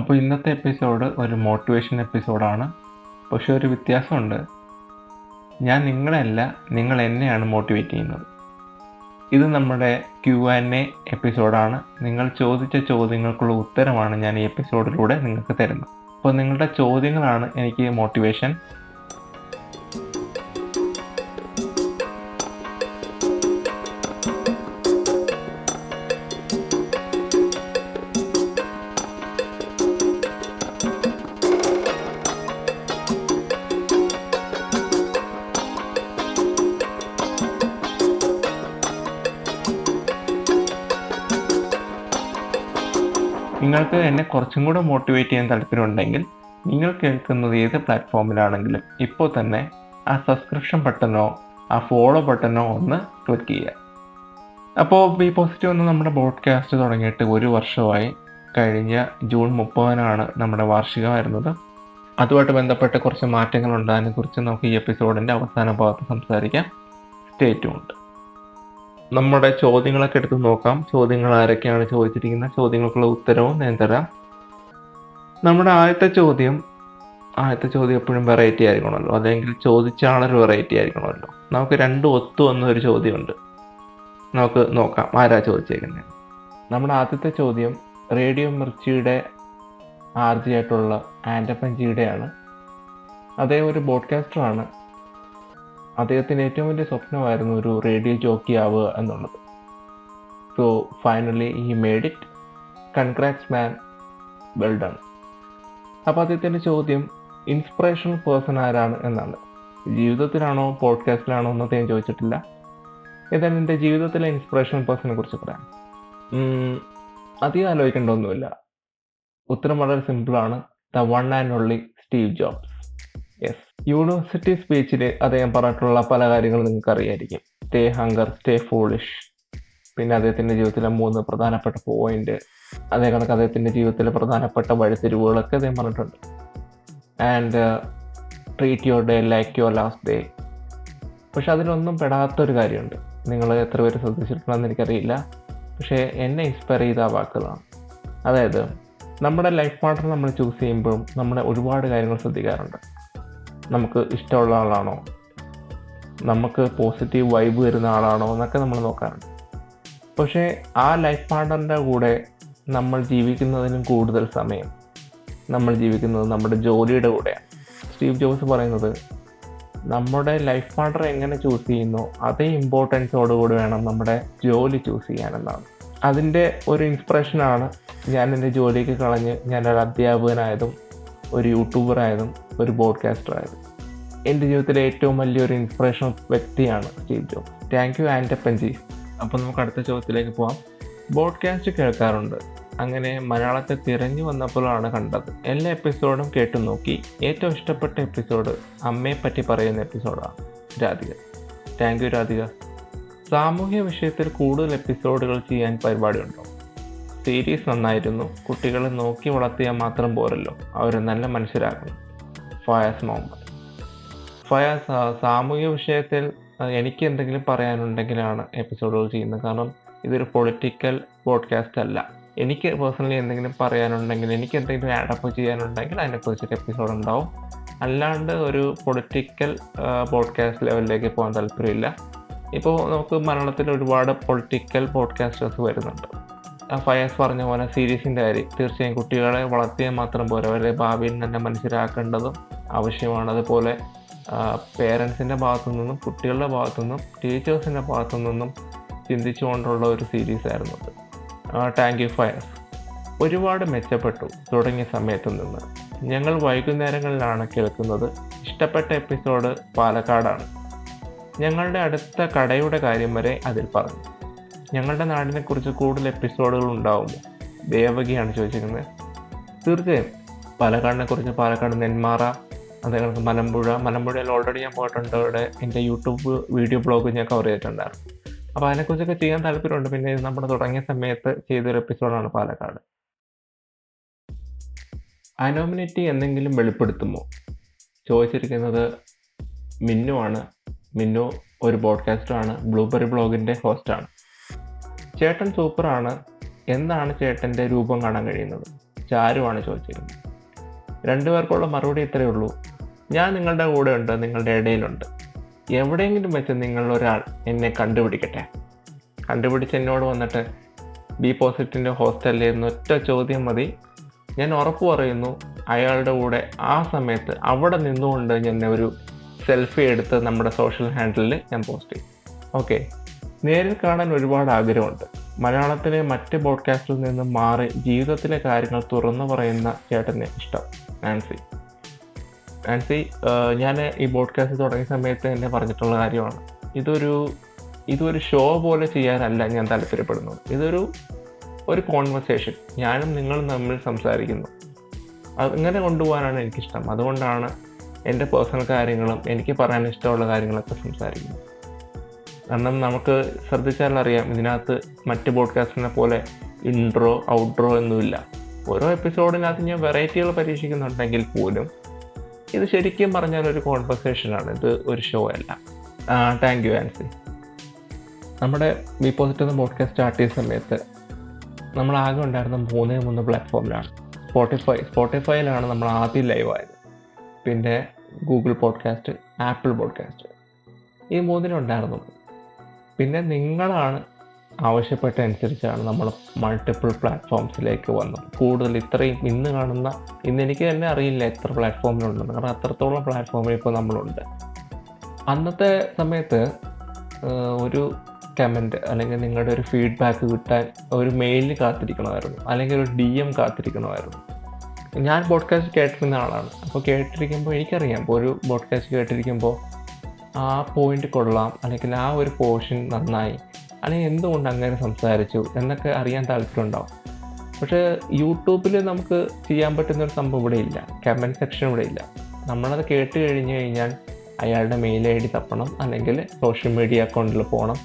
അപ്പോൾ ഇന്നത്തെ എപ്പിസോഡ് ഒരു മോട്ടിവേഷൻ എപ്പിസോഡാണ് പക്ഷെ ഒരു വ്യത്യാസമുണ്ട്. ഞാൻ നിങ്ങളെയല്ല നിങ്ങൾ എന്നെയാണ് മോട്ടിവേറ്റ് ചെയ്യുന്നത്. ഇത് നമ്മുടെ ക്യു ആൻഡ് എ എപ്പിസോഡാണ് നിങ്ങൾ ചോദിച്ച ചോദ്യങ്ങൾക്കുള്ള ഉത്തരമാണ് ഞാൻ ഈ എപ്പിസോഡിലൂടെ നിങ്ങൾക്ക് തരുന്നത്. അപ്പോൾ നിങ്ങളുടെ ചോദ്യങ്ങളാണ് എനിക്ക് മോട്ടിവേഷൻ കുറച്ചും കൂടെ മോട്ടിവേറ്റ് ചെയ്യാൻ താല്പര്യമുണ്ടെങ്കിൽ നിങ്ങൾ കേൾക്കുന്നത് ഏത് പ്ലാറ്റ്ഫോമിലാണെങ്കിലും ഇപ്പോൾ തന്നെ ആ സബ്സ്ക്രിപ്ഷൻ ബട്ടണോ ആ ഫോളോ ബട്ടണോ ഒന്ന് ക്ലിക്ക് ചെയ്യുക. അപ്പോൾ ബി പോസിറ്റീവ് ഒന്ന് നമ്മുടെ ബോഡ്കാസ്റ്റ് തുടങ്ങിയിട്ട് ഒരു വർഷമായി കഴിഞ്ഞ ജൂൺ മുപ്പതിനാണ് നമ്മുടെ വാർഷികം വരുന്നത്. അതുമായിട്ട് ബന്ധപ്പെട്ട് കുറച്ച് മാറ്റങ്ങളുണ്ട്. അതിനെക്കുറിച്ച് നമുക്ക് ഈ എപ്പിസോഡിന്റെ അവസാന ഭാഗത്ത് സംസാരിക്കാം. സ്റ്റേറ്റും ഉണ്ട് നമ്മുടെ ചോദ്യങ്ങളൊക്കെ എടുത്ത് നോക്കാം. ചോദ്യങ്ങൾ ആരൊക്കെയാണ് ചോദിച്ചിരിക്കുന്നത്? ചോദ്യങ്ങൾക്കുള്ള ഉത്തരവും ഞാൻ തരാം. നമ്മുടെ ആദ്യത്തെ ചോദ്യം ആദ്യത്തെ ചോദ്യം എപ്പോഴും വെറൈറ്റി ആയിരിക്കണമല്ലോ. അല്ലെങ്കിൽ ചോദിച്ച ആളൊരു വെറൈറ്റി ആയിരിക്കണമല്ലോ. നമുക്ക് രണ്ട് ഒത്തു വന്നൊരു ചോദ്യമുണ്ട്. നമുക്ക് നോക്കാം ആരാ ചോദിച്ചേക്കുന്നത് നമ്മുടെ ആദ്യത്തെ ചോദ്യം റേഡിയോ മിർച്ചിയുടെ ആർജി ആയിട്ടുള്ള ആന്റപ്പൻ ജിയുടെയാണ് അദ്ദേഹം ഒരു ബോഡ്കാസ്റ്ററാണ് അദ്ദേഹത്തിന്റെ ഏറ്റവും വലിയ സ്വപ്നമായിരുന്നു ഒരു റേഡിയോ ജോക്കി ആവുക എന്നുള്ളത്. So finally he made it congrats man well done അപ്പോൾ ആദ്യത്തിന്റെ ചോദ്യം ഇൻസ്പിറേഷണൽ പേഴ്സൺ ആരാണ് എന്നാണ്. ജീവിതത്തിലാണോ പോഡ്കാസ്റ്റിലാണോ എന്നൊക്കെ ഞാൻ ചോദിച്ചിട്ടില്ല. ഏതായാലും എന്റെ ജീവിതത്തിലെ ഇൻസ്പിറേഷണൽ പേഴ്സണെ കുറിച്ച് പറയാം. അധികം ആലോചിക്കേണ്ട ഒന്നുമില്ല ഉത്തരം വളരെ സിമ്പിളാണ് the one and only Steve Jobs yes university സ്പീച്ചിൽ അദ്ദേഹം പറഞ്ഞിട്ടുള്ള പല കാര്യങ്ങളും നിങ്ങൾക്ക് അറിയായിരിക്കും സ്റ്റേ ഹങ്കർ സ്റ്റേ ഫോളിഷ് പിന്നെ അദ്ദേഹത്തിന്റെ ജീവിതത്തിലെ മൂന്ന് പ്രധാനപ്പെട്ട പോയിന്റ് അതേ കണക്ക് അദ്ദേഹത്തിന്റെ ജീവിതത്തിലെ പ്രധാനപ്പെട്ട വഴിത്തിരിവുകളൊക്കെ അദ്ദേഹം പറഞ്ഞിട്ടുണ്ട്. And treat your day like your last day പക്ഷെ അതിലൊന്നും പെടാത്തൊരു കാര്യമുണ്ട്. നിങ്ങൾ എത്ര പേര് ശ്രദ്ധിച്ചിട്ടുണ്ടെന്ന് എനിക്കറിയില്ല. പക്ഷേ എന്നെ ഇൻസ്പയർ ചെയ്ത ആ വാക്കുകളാണ്. അതായത് നമ്മുടെ ലൈഫ് പാർട്ണർ നമ്മൾ ചൂസ് ചെയ്യുമ്പോഴും നമ്മൾ ഒരുപാട് കാര്യങ്ങൾ ശ്രദ്ധിക്കാറുണ്ട്. നമുക്ക് ഇഷ്ടമുള്ള ആളാണോ? നമുക്ക് പോസിറ്റീവ് വൈബ് വരുന്ന ആളാണോ? എന്നൊക്കെ നമ്മൾ നോക്കാറുണ്ട്. പക്ഷേ ആ ലൈഫ് പാർട്ണറിന്റെ കൂടെ നമ്മൾ ജീവിക്കുന്നതിനും കൂടുതൽ സമയം നമ്മൾ ജീവിക്കുന്നത് നമ്മുടെ ജോലിയുടെ കൂടെയാണ്. സ്റ്റീവ് ജോബ്സ് പറയുന്നത് നമ്മുടെ ലൈഫ് പാർട്ണർ എങ്ങനെ ചൂസ് ചെയ്യുന്നു അതേ ഇമ്പോർട്ടൻസോടുകൂടി വേണം നമ്മുടെ ജോലി ചൂസ് ചെയ്യാനെന്നാണ്. അതിന്റെ ഒരു ഇൻസ്പിറേഷനാണ് ഞാൻ എന്റെ ജോലിക്ക് കളഞ്ഞ് ഞാനൊരു അധ്യാപകനായതും ഒരു യൂട്യൂബറായതും ഒരു ബോഡ്കാസ്റ്ററായതും എന്റെ ജീവിതത്തിലെ ഏറ്റവും വലിയൊരു ഇൻസ്പിറേഷണൽ വ്യക്തിയാണ് സ്റ്റീവ് ജോബ്സ്. താങ്ക് യു ആന്റപ്പൻജി അപ്പോൾ നമുക്ക് അടുത്ത ചോദ്യത്തിലേക്ക് പോവാം. ബോഡ്കാസ്റ്റ് കേൾക്കാറുണ്ട്. അങ്ങനെ മലയാളത്തെ തിരഞ്ഞു വന്നപ്പോഴാണ് കണ്ടത്. എല്ലാ എപ്പിസോഡും കേട്ടു നോക്കി. ഏറ്റവും ഇഷ്ടപ്പെട്ട എപ്പിസോഡ് അമ്മയെ പറ്റി പറയുന്ന എപ്പിസോഡാണ് രാധിക. Thank you Radhika. സാമൂഹ്യ വിഷയത്തിൽ കൂടുതൽ എപ്പിസോഡുകൾ ചെയ്യാൻ പരിപാടിയുണ്ടോ? സീരീസ് നന്നായിരുന്നു. കുട്ടികളെ നോക്കി വളർത്തിയാൽ മാത്രം പോരല്ലോ. അവർ നല്ല മനുഷ്യരാക്കണം ഫയാസ് മുഹമ്മദ് ഫയാസ് സാമൂഹ്യ വിഷയത്തിൽ എനിക്ക് എന്തെങ്കിലും പറയാനുണ്ടെങ്കിലാണ് എപ്പിസോഡുകൾ ചെയ്യുന്നത്. കാരണം ഇതൊരു പൊളിറ്റിക്കൽ പോഡ്കാസ്റ്റ് അല്ല. എനിക്ക് പേഴ്സണലി എന്തെങ്കിലും പറയാനുണ്ടെങ്കിൽ എനിക്ക് എന്തെങ്കിലും ആഡപ്പ് ചെയ്യാനുണ്ടെങ്കിൽ അതിനെക്കുറിച്ചൊരു എപ്പിസോഡ് ഉണ്ടാവും. അല്ലാണ്ട് ഒരു പൊളിറ്റിക്കൽ പോഡ്കാസ്റ്റ് ലെവലിലേക്ക് പോകാൻ താല്പര്യമില്ല. ഇപ്പോൾ നമുക്ക് മലയാളത്തിൽ ഒരുപാട് പൊളിറ്റിക്കൽ പോഡ്കാസ്റ്റേഴ്സ് വരുന്നുണ്ട്. ഫയസ് പറഞ്ഞ പോലെ സീരീസിന്റെ കാര്യം. തീർച്ചയായും കുട്ടികളെ വളർത്തിയാൽ മാത്രം പോരാ. അവരെ ഭാവിയിൽ തന്നെ മനസ്സിലാക്കേണ്ടതും ആവശ്യമാണ്. അതുപോലെ പേരൻസിന്റെ ഭാഗത്തു നിന്നും കുട്ടികളുടെ ഭാഗത്തു നിന്നും ടീച്ചേഴ്സിന്റെ ഭാഗത്തു നിന്നും ചിന്തിച്ചുകൊണ്ടുള്ള ഒരു സീരീസ് ആയിരുന്നു അത്. താങ്ക് യു ഫയർസ് ഒരുപാട് മെച്ചപ്പെട്ടു തുടങ്ങിയ സമയത്ത് നിന്ന്. ഞങ്ങൾ വൈകുന്നേരങ്ങളിലാണ് കേൾക്കുന്നത്. ഇഷ്ടപ്പെട്ട എപ്പിസോഡ് പാലക്കാടാണ്. ഞങ്ങളുടെ അടുത്ത കടയുടെ കാര്യം വരെ അതിൽ പറഞ്ഞു. ഞങ്ങളുടെ നാടിനെക്കുറിച്ച് കൂടുതൽ എപ്പിസോഡുകൾ ഉണ്ടാവുമോ? ദേവകിയാണ് ചോദിച്ചിരിക്കുന്നത്. തീർച്ചയായും. പാലക്കാടിനെക്കുറിച്ച് പാലക്കാട് നെന്മാറ അതേകണക്ക് മലമ്പുഴ മലമ്പുഴയിൽ ഓൾറെഡി ഞാൻ പോയിട്ടുണ്ട്. അവിടെ എന്റെ യൂട്യൂബ് വീഡിയോ ബ്ലോഗ് ഞാൻ കവർ ചെയ്തിട്ടുണ്ടായിരുന്നു. അപ്പോൾ അതിനെക്കുറിച്ചൊക്കെ ചെയ്യാൻ താല്പര്യമുണ്ട്. പിന്നെ ഇത് നമ്മൾ തുടങ്ങിയ സമയത്ത് ചെയ്തൊരു എപ്പിസോഡാണ് പാലക്കാട്. അനോമിനിറ്റി എന്തെങ്കിലും വെളിപ്പെടുത്തുമോ? ചോദിച്ചിരിക്കുന്നത് മിന്നു ആണ്. മിന്നു ഒരു പോഡ്കാസ്റ്ററാണ് ബ്ലൂബെറി ബ്ലോഗിന്റെ ഹോസ്റ്റാണ് ചേട്ടൻ സൂപ്പറാണ് എന്താണ് ചേട്ടന്റെ രൂപം കാണാൻ കഴിയുന്നത്? ചാരുവാണ് ചോദിച്ചിരുന്നത് രണ്ടുപേർക്കുള്ള മറുപടി ഇത്രയേ ഉള്ളൂ. ഞാൻ നിങ്ങളുടെ കൂടെ ഉണ്ട് നിങ്ങളുടെ ഇടയിലുണ്ട്. എവിടെയെങ്കിലും വെച്ച് നിങ്ങളൊരാൾ എന്നെ കണ്ടുപിടിക്കട്ടെ? കണ്ടുപിടിച്ച് എന്നോട് വന്നിട്ട് ബി പോസിറ്റിന്റെ ഹോസ്റ്റലിൽ നിന്ന് ഒറ്റ ചോദ്യം മതി. ഞാൻ ഉറപ്പ് പറയുന്നു അയാളുടെ കൂടെ ആ സമയത്ത് അവിടെ നിന്നുകൊണ്ട് ഞാൻ ഒരു സെൽഫി എടുത്ത് നമ്മുടെ സോഷ്യൽ ഹാൻഡിലിൽ ഞാൻ പോസ്റ്റ് ചെയ്യും. ഓക്കെ നേരിൽ കാണാൻ ഒരുപാട് ആഗ്രഹമുണ്ട്. മലയാളത്തിലെ മറ്റ് ബോഡ്കാസ്റ്റിൽ നിന്നും മാറി ജീവിതത്തിലെ കാര്യങ്ങൾ തുറന്നു പറയുന്ന ചേട്ടന് ഇഷ്ടം നാൻസി. നാൻസി ഞാൻ ഈ ബോഡ്കാസ്റ്റ് തുടങ്ങിയ സമയത്ത് എന്നെ പറഞ്ഞിട്ടുള്ള കാര്യമാണ്. ഇതൊരു ഇതൊരു ഷോ പോലെ ചെയ്യാനല്ല ഞാൻ താല്പര്യപ്പെടുന്നത്. ഇതൊരു ഒരു കോൺവെർസേഷൻ ഞാനും നിങ്ങളും തമ്മിൽ സംസാരിക്കുന്നു. അങ്ങനെ കൊണ്ടുപോകാനാണ് എനിക്കിഷ്ടം. അതുകൊണ്ടാണ് എന്റെ പേഴ്സണൽ കാര്യങ്ങളും എനിക്ക് പറയാൻ ഇഷ്ടമുള്ള കാര്യങ്ങളൊക്കെ സംസാരിക്കുന്നത്. കാരണം നമുക്ക് ശ്രദ്ധിച്ചാൽ അറിയാം ഇതിനകത്ത് മറ്റ് പോഡ്കാസ്റ്റിനെ പോലെ ഇൻട്രോ ഔട്ട്രോ ഒന്നുമില്ല. ഓരോ എപ്പിസോഡിനകത്ത് ഞാൻ വെറൈറ്റികൾ പരീക്ഷിക്കുന്നുണ്ടെങ്കിൽ പോലും ഇത് ശരിക്കും പറഞ്ഞാൽ ഒരു കോൺവെർസേഷനാണ് ഇത് ഒരു ഷോ അല്ല. താങ്ക് യു ആൻസി നമ്മുടെ ബി പോസിറ്റീവ് എന്ന പോഡ്കാസ്റ്റ് സ്റ്റാർട്ട് ചെയ്ത സമയത്ത് നമ്മൾ ആകെ ഉണ്ടായിരുന്ന മൂന്നേ മൂന്ന് പ്ലാറ്റ്ഫോമിലാണ് സ്പോട്ടിഫൈ സ്പോട്ടിഫൈയിലാണ് നമ്മൾ ആദ്യം ലൈവ് ആയത്. പിന്നെ ഗൂഗിൾ പോഡ്കാസ്റ്റ് ആപ്പിൾ പോഡ്കാസ്റ്റ് ഈ മൂന്നിനുണ്ടായിരുന്നു പിന്നെ നിങ്ങളാണ് ആവശ്യപ്പെട്ട അനുസരിച്ചാണ് നമ്മൾ മൾട്ടിപ്പിൾ പ്ലാറ്റ്ഫോംസിലേക്ക് വന്നത്. കൂടുതൽ ഇത്രയും ഇന്ന് കാണുന്ന ഇന്ന് എനിക്ക് തന്നെ അറിയില്ല എത്ര പ്ലാറ്റ്ഫോമിലുണ്ടെന്ന് കാരണം അത്രത്തോളം പ്ലാറ്റ്ഫോമിൽ ഇപ്പോൾ നമ്മളുണ്ട്. അന്നത്തെ സമയത്ത് ഒരു കമന്റ് അല്ലെങ്കിൽ നിങ്ങളുടെ ഒരു ഫീഡ്ബാക്ക് കിട്ടാൻ ഒരു മെയിലിൽ കാത്തിരിക്കണമായിരുന്നു. അല്ലെങ്കിൽ ഒരു ഡി എം കാത്തിരിക്കണമായിരുന്നു. ഞാൻ പോഡ്കാസ്റ്റ് കേട്ടിരുന്ന ആളാണ്. അപ്പോൾ കേട്ടിരിക്കുമ്പോൾ എനിക്കറിയാം. ഇപ്പോൾ ഒരു പോഡ്കാസ്റ്റ് കേട്ടിരിക്കുമ്പോൾ ആ പോയിന്റ് കൊള്ളാം. അല്ലെങ്കിൽ ആ ഒരു പോർഷൻ നന്നായി. അല്ലെങ്കിൽ എന്തുകൊണ്ട് അങ്ങനെ സംസാരിച്ചു എന്നൊക്കെ അറിയാൻ താല്പര്യമുണ്ടാവും. പക്ഷേ യൂട്യൂബിൽ നമുക്ക് ചെയ്യാൻ പറ്റുന്ന ഒരു സംഭവം ഇവിടെ ഇല്ല. കമന്റ് സെക്ഷൻ ഇവിടെ ഇല്ല. നമ്മളത് കേട്ട് കഴിഞ്ഞ് കഴിഞ്ഞാൽ അയാളുടെ മെയിൽ ഐ ഡി തപ്പണം അല്ലെങ്കിൽ സോഷ്യൽ മീഡിയ അക്കൗണ്ടിൽ പോകണം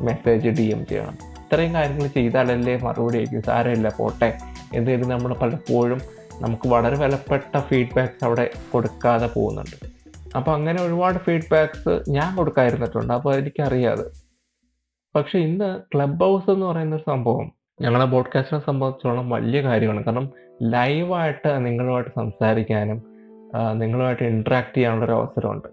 മെസ്സേജ് ഡി എം ചെയ്യണം. ഇത്രയും കാര്യങ്ങൾ ചെയ്താലല്ലേ മറുപടി ആയിരിക്കും. സാരമില്ല പോട്ടെ. എന്നിട്ട് നമ്മൾ പലപ്പോഴും നമുക്ക് വളരെ വിലപ്പെട്ട ഫീഡ്ബാക്ക്സ് അവിടെ കൊടുക്കാതെ പോകുന്നുണ്ട്. അപ്പോൾ അങ്ങനെ ഒരുപാട് ഫീഡ്ബാക്ക്സ് ഞാൻ കൊടുക്കാതിരുന്നിട്ടുണ്ട്. അപ്പോൾ എനിക്കറിയാതെ പക്ഷെ ഇന്ന് ക്ലബ് ഹൗസ് എന്ന് പറയുന്ന ഒരു സംഭവം ഞങ്ങളുടെ പോഡ്കാസ്റ്റിനെ സംബന്ധിച്ചോളം വലിയ കാര്യമാണ്. കാരണം ലൈവായിട്ട് നിങ്ങളുമായിട്ട് സംസാരിക്കാനും നിങ്ങളുമായിട്ട് ഇൻട്രാക്ട് ചെയ്യാനുള്ള ഒരു അവസരമുണ്ട്.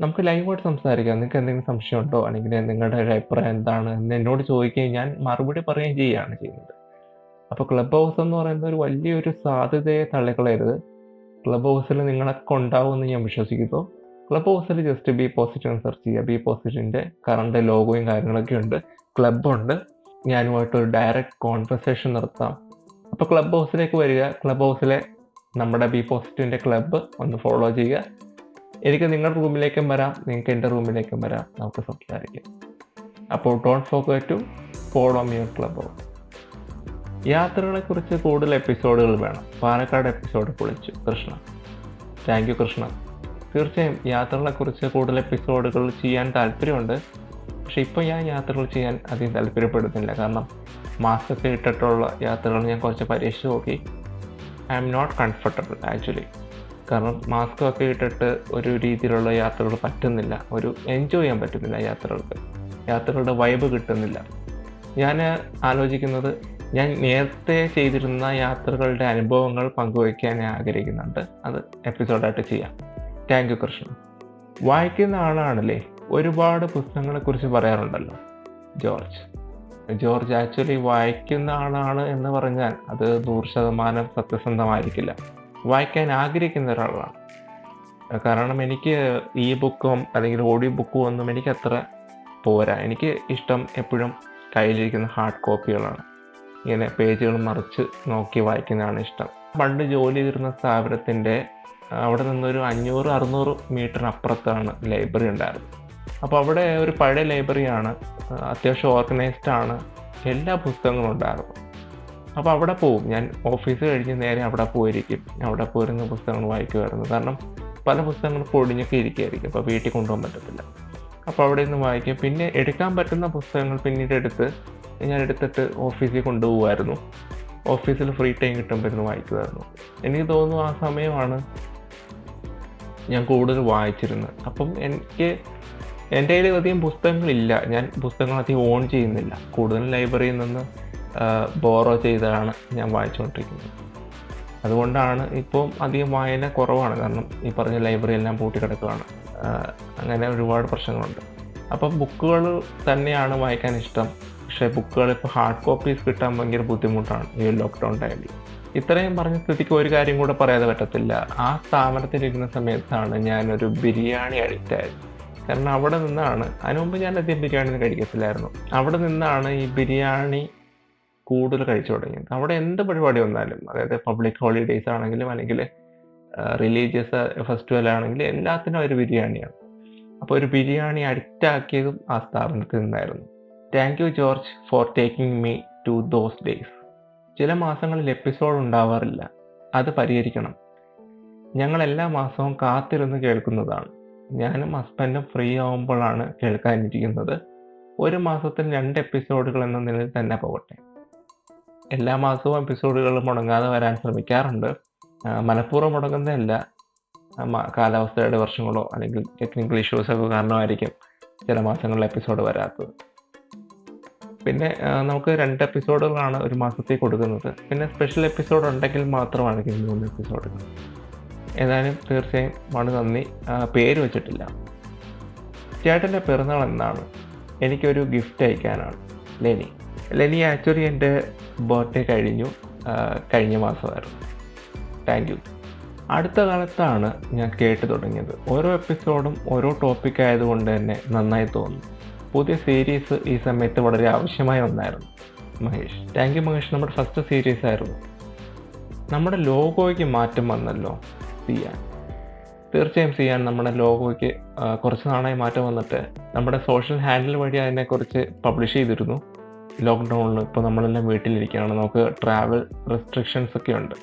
നമുക്ക് ലൈവായിട്ട് സംസാരിക്കാം. നിങ്ങൾക്ക് എന്തെങ്കിലും സംശയമുണ്ടോ? അല്ലെങ്കിൽ നിങ്ങളുടെ ഒരു അഭിപ്രായം എന്താണ്? എന്ന് എന്നോട് ചോദിക്കുകയും ഞാൻ മറുപടി പറയുകയും ചെയ്യുകയാണ് ചെയ്യുന്നത്. അപ്പോൾ ക്ലബ് ഹൗസ് എന്ന് പറയുന്ന ഒരു വലിയൊരു സാധ്യതയെ തള്ളിക്കളയരുത്. ക്ലബ് ഹൗസിൽ നിങ്ങളൊക്കെ ഉണ്ടാവുമെന്ന് ഞാൻ വിശ്വസിക്കുന്നു. ക്ലബ് ഹൗസിൽ ജസ്റ്റ് ബി പോസിറ്റീവ് സെർച്ച് ചെയ്യുക. ബി പോസിറ്റീവിന്റെ കറണ്ട് ലോഗോയും കാര്യങ്ങളൊക്കെ ഉണ്ട്. ക്ലബ്ബുണ്ട് ഞാനുമായിട്ട് ഒരു ഡയറക്റ്റ് കോൺവെർസേഷൻ നടത്താം. അപ്പോൾ ക്ലബ് ഹൗസിലേക്ക് വരിക. ക്ലബ് ഹൗസിലെ നമ്മുടെ ബി പോസിറ്റീവിന്റെ ക്ലബ്ബ് ഒന്ന് ഫോളോ ചെയ്യുക. എനിക്ക് നിങ്ങളുടെ റൂമിലേക്കും വരാം. നിങ്ങൾക്ക് എന്റെ റൂമിലേക്കും വരാം. നമുക്ക് സംസാരിക്കാം. അപ്പോൾ don't forget to follow mere club house യാത്രകളെക്കുറിച്ച് കൂടുതൽ എപ്പിസോഡുകൾ വേണം. പാലക്കാട് എപ്പിസോഡ് പൊളിച്ചു. കൃഷ്ണ. Thank you Krishna. തീർച്ചയായും യാത്രകളെക്കുറിച്ച് കൂടുതൽ എപ്പിസോഡുകൾ ചെയ്യാൻ താല്പര്യമുണ്ട്. പക്ഷേ ഇപ്പോൾ ഞാൻ യാത്രകൾ ചെയ്യാൻ അധികം താല്പര്യപ്പെടുന്നില്ല. കാരണം മാസ്ക് ഒക്കെ ഇട്ടിട്ടുള്ള യാത്രകൾ ഞാൻ കുറച്ച് പരീക്ഷിച്ച് നോക്കി. I'm not comfortable actually കാരണം മാസ്ക് ഒക്കെ ഇട്ടിട്ട് ഒരു രീതിയിലുള്ള യാത്രകൾ പറ്റുന്നില്ല. ഒരു എൻജോയ് ചെയ്യാൻ പറ്റുന്നില്ല യാത്രകൾക്ക്. യാത്രകളുടെ വൈബ് കിട്ടുന്നില്ല. ഞാൻ ആലോചിക്കുന്നത് ഞാൻ നേരത്തെ ചെയ്തിരുന്ന യാത്രകളുടെ അനുഭവങ്ങൾ പങ്കുവയ്ക്കാൻ ഞാൻ ആഗ്രഹിക്കുന്നുണ്ട്. അത് എപ്പിസോഡായിട്ട് ചെയ്യാം. Thank you Krishna. വായിക്കുന്ന ആളാണല്ലേ ഒരുപാട് പുസ്തകങ്ങളെക്കുറിച്ച് പറയാറുണ്ടല്ലോ. ജോർജ്. ജോർജ് ആക്ച്വലി വായിക്കുന്ന ആളാണ് എന്ന് പറഞ്ഞാൽ അത് നൂറ് ശതമാനം സത്യസന്ധമായിരിക്കില്ല. വായിക്കാൻ ആഗ്രഹിക്കുന്ന ഒരാളാണ്. കാരണം എനിക്ക് ഈ ബുക്കും അല്ലെങ്കിൽ ഓഡിയോ ബുക്കും ഒന്നും എനിക്ക് അത്ര പോരാ. എനിക്ക് ഇഷ്ടം എപ്പോഴും കയ്യിലിരിക്കുന്ന ഹാർഡ് കോപ്പികളാണ് ഇങ്ങനെ പേജുകൾ മറിച്ച് നോക്കി വായിക്കുന്നതാണ് ഇഷ്ടം. പണ്ട് ജോലി ചെയ്തിരുന്ന സ്ഥാപനത്തിന്റെ അവിടെ നിന്നൊരു അഞ്ഞൂറ് അറുന്നൂറ് മീറ്റർ അപ്പുറത്താണ് ലൈബ്രറി ഉണ്ടായിരുന്നത്. അപ്പോൾ അവിടെ ഒരു പഴയ ലൈബ്രറിയാണ് അത്യാവശ്യം ഓർഗനൈസ്ഡ് ആണ് എല്ലാ പുസ്തകങ്ങളും ഉണ്ടായിരുന്നു അപ്പോൾ അവിടെ പോവും ഞാൻ ഓഫീസ് കഴിഞ്ഞ് നേരെ അവിടെ പോയിരിക്കും. അവിടെ പോയിരുന്ന പുസ്തകങ്ങൾ വായിക്കുമായിരുന്നു. കാരണം പല പുസ്തകങ്ങളും പൊടിഞ്ഞൊക്കെ ഇരിക്കുകയായിരിക്കും അപ്പോൾ വീട്ടിൽ കൊണ്ടുപോകാൻ പറ്റത്തില്ല. അപ്പോൾ അവിടെ നിന്ന് വായിക്കും. പിന്നെ എടുക്കാൻ പറ്റുന്ന പുസ്തകങ്ങൾ പിന്നീട് എടുത്ത് ഞാൻ എടുത്തിട്ട് ഓഫീസിൽ കൊണ്ടുപോകുമായിരുന്നു. ഓഫീസിൽ ഫ്രീ ടൈം കിട്ടുമ്പോൾ ഇരുന്ന് വായിക്കുമായിരുന്നു. എനിക്ക് തോന്നുന്നു ആ സമയമാണ് ഞാൻ കൂടുതൽ വായിച്ചിരുന്നത് അപ്പം എനിക്ക് എന്റെ കയ്യിൽ അധികം പുസ്തകങ്ങളില്ല. ഞാൻ പുസ്തകങ്ങൾ അധികം ഓൺ ചെയ്യുന്നില്ല. കൂടുതൽ ലൈബ്രറിയിൽ നിന്ന് ബോറോ ചെയ്താണ് ഞാൻ വായിച്ചുകൊണ്ടിരിക്കുന്നത്. അതുകൊണ്ടാണ് ഇപ്പോൾ അധികം വായന കുറവാണ്. കാരണം ഈ പറഞ്ഞ ലൈബ്രറി എല്ലാം പൂട്ടിക്കിടക്കുകയാണ് കിടക്കുകയാണ് അങ്ങനെ ഒരുപാട് പ്രശ്നങ്ങളുണ്ട്. അപ്പം ബുക്കുകൾ തന്നെയാണ് വായിക്കാൻ ഇഷ്ടം. പക്ഷേ ബുക്കുകൾ ഇപ്പോൾ ഹാർഡ് കോപ്പീസ് കിട്ടാൻ ഭയങ്കര ബുദ്ധിമുട്ടാണ്. ഈ ലോക്ക്ഡൗൺ ടൈമിൽ ഇത്രയും പറഞ്ഞ സ്ഥിതിക്ക് ഒരു കാര്യം കൂടെ പറയാതെ പറ്റത്തില്ല. ആ സ്ഥാപനത്തിലിരുന്ന സമയത്താണ് ഞാനൊരു ബിരിയാണി അഡിക്റ്റ് കാരണം അവിടെ നിന്നാണ് അതിനുമുമ്പ് ഞാൻ അധികം ബിരിയാണി കഴിക്കത്തില്ലായിരുന്നു. അവിടെ നിന്നാണ് ഈ ബിരിയാണി കൂടുതൽ കഴിച്ചു തുടങ്ങിയത്. അവിടെ എന്ത് പരിപാടി വന്നാലും അതായത് പബ്ലിക് ഹോളിഡേയ്സ് ആണെങ്കിലും അല്ലെങ്കിൽ റിലീജിയസ് ഫെസ്റ്റിവൽ ആണെങ്കിലും എല്ലാത്തിനും ഒരു ബിരിയാണിയാണ്. അപ്പോൾ ഒരു ബിരിയാണി അഡിക്റ്റ് ആക്കിയതും ആ സ്ഥാപനത്തിൽ നിന്നായിരുന്നു. Thank you George for taking me to those days ചില മാസങ്ങളിൽ എപ്പിസോഡ് ഉണ്ടാവാറില്ല. അത് പരിഹരിക്കണം. ഞങ്ങൾ എല്ലാ മാസവും കാത്തിരുന്ന് കേൾക്കുന്നതാണ്. ഞാനും ഹസ്ബൻഡും ഫ്രീ ആവുമ്പോഴാണ് കേൾക്കാനിരിക്കുന്നത്. ഒരു മാസത്തിൽ രണ്ട് എപ്പിസോഡുകൾ എന്ന നിലയിൽ തന്നെ പോകട്ടെ. എല്ലാ മാസവും എപ്പിസോഡുകൾ മുടങ്ങാതെ വരാൻ ശ്രമിക്കാറുണ്ട്. മനഃപൂർവം മുടങ്ങുന്നതല്ല. കാലാവസ്ഥയുടെ വർഷങ്ങളോ അല്ലെങ്കിൽ ടെക്നിക്കൽ ഇഷ്യൂസൊക്കെ കാരണമായിരിക്കും ചില മാസങ്ങളിൽ എപ്പിസോഡ് വരാത്തത്. പിന്നെ നമുക്ക് രണ്ട് എപ്പിസോഡുകളാണ് ഒരു മാസത്തിൽ കൊടുക്കുന്നത്. പിന്നെ സ്പെഷ്യൽ എപ്പിസോഡ് ഉണ്ടെങ്കിൽ മാത്രമാണെങ്കിൽ മൂന്ന് എപ്പിസോഡുകൾ ഏതായാലും തീർച്ചയായും വളരെ നന്ദി. പേര് വെച്ചിട്ടില്ല. ചേട്ടന്റെ പിറന്നാൾ എന്നാണ് എനിക്കൊരു ഗിഫ്റ്റ് അയക്കാനാണ്. ലെനി. ലെനി ആക്ച്വലി എന്റെ ബർത്ത്ഡേ കഴിഞ്ഞു. കഴിഞ്ഞ മാസമായിരുന്നു. താങ്ക് യു അടുത്ത കാലത്താണ് ഞാൻ കേട്ടു തുടങ്ങിയത്. ഓരോ എപ്പിസോഡും ഓരോ ടോപ്പിക് ആയതുകൊണ്ട് തന്നെ നന്നായി തോന്നുന്നു. പുതിയ സീരീസ് ഈ സമയത്ത് വളരെ ആവശ്യമായ ഒന്നായിരുന്നു. മഹേഷ്. Thank you Mahesh. നമ്മുടെ ഫസ്റ്റ് സീരീസ് ആയിരുന്നു. നമ്മുടെ ലോഗോയ്ക്ക് മാറ്റം വന്നല്ലോ സിയാൻ. തീർച്ചയായും സിയാൻ നമ്മുടെ ലോഗോയ്ക്ക് കുറച്ച് നാളായി മാറ്റം വന്നിട്ട് നമ്മുടെ സോഷ്യൽ ഹാൻഡിൽ വഴി അതിനെക്കുറിച്ച് പബ്ലിഷ് ചെയ്തിരുന്നു. ലോക്ക്ഡൗണിൽ ഇപ്പോൾ നമ്മളെല്ലാം വീട്ടിലിരിക്കുകയാണ്. നമുക്ക് ട്രാവൽ റെസ്ട്രിക്ഷൻസ് ഒക്കെ ഉണ്ട്.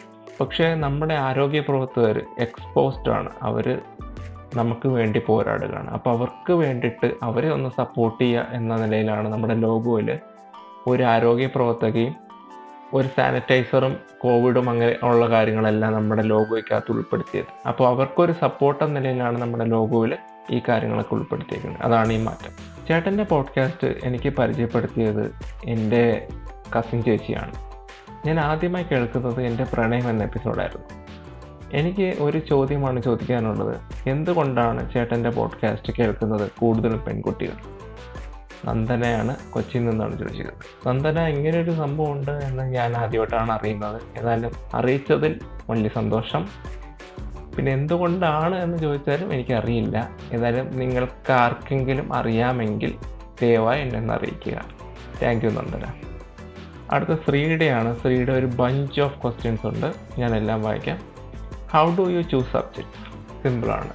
പക്ഷേ നമ്മുടെ ആരോഗ്യ പ്രവർത്തകർ എക്സ്പോസ്ഡ് ആണ്. അവർ നമുക്ക് വേണ്ടി പോരാടുകയാണ്. അപ്പോൾ അവർക്ക് വേണ്ടിയിട്ട് അവരെ ഒന്ന് സപ്പോർട്ട് ചെയ്യുക എന്ന നിലയിലാണ് നമ്മുടെ ലോഗോയിൽ ഒരു ആരോഗ്യ പ്രവർത്തകയും ഒരു സാനിറ്റൈസറും കോവിഡും അങ്ങനെ ഉള്ള കാര്യങ്ങളെല്ലാം നമ്മുടെ ലോഗോയ്ക്കകത്ത് ഉൾപ്പെടുത്തിയത്. അപ്പോൾ അവർക്കൊരു സപ്പോർട്ട് എന്ന നിലയിലാണ് നമ്മുടെ ലോഗോയിൽ ഈ കാര്യങ്ങളൊക്കെ ഉൾപ്പെടുത്തിയിരിക്കുന്നത്. അതാണ് ഈ മാറ്റം. ചേട്ടന്റെ പോഡ്കാസ്റ്റ് എനിക്ക് പരിചയപ്പെടുത്തിയത് എന്റെ കസിൻ ചേച്ചിയാണ്. ഞാൻ ആദ്യമായി കേൾക്കുന്നത് എന്റെ പ്രണയം എന്ന എപ്പിസോഡായിരുന്നു എനിക്ക് ഒരു ചോദ്യമാണ് ചോദിക്കാനുള്ളത്. എന്തുകൊണ്ടാണ് ചേട്ടന്റെ പോഡ്കാസ്റ്റ് കേൾക്കുന്നത് കൂടുതലും പെൺകുട്ടികൾ? നന്ദനയാണ് കൊച്ചിയിൽ നിന്നാണ് ചോദിച്ചത്. നന്ദന ഇങ്ങനെയൊരു സംഭവം ഉണ്ട് എന്ന് ഞാൻ ആദ്യമായിട്ടാണ് അറിയുന്നത്. ഏതായാലും അറിയിച്ചതിൽ വലിയ സന്തോഷം. പിന്നെ എന്തുകൊണ്ടാണ് എന്ന് ചോദിച്ചാലും എനിക്കറിയില്ല. ഏതായാലും നിങ്ങൾക്ക് ആർക്കെങ്കിലും അറിയാമെങ്കിൽ ദയവായി എന്നെ ഒന്ന് അറിയിക്കുക. Thank you Nandana. അടുത്ത ശ്രീയുടെയാണ്. ശ്രീയുടെ ഒരു ബഞ്ച് ഓഫ് ക്വസ്റ്റ്യൻസ് ഉണ്ട്. ഞാനെല്ലാം വായിക്കാം. How do you choose subjects സിമ്പിളാണ്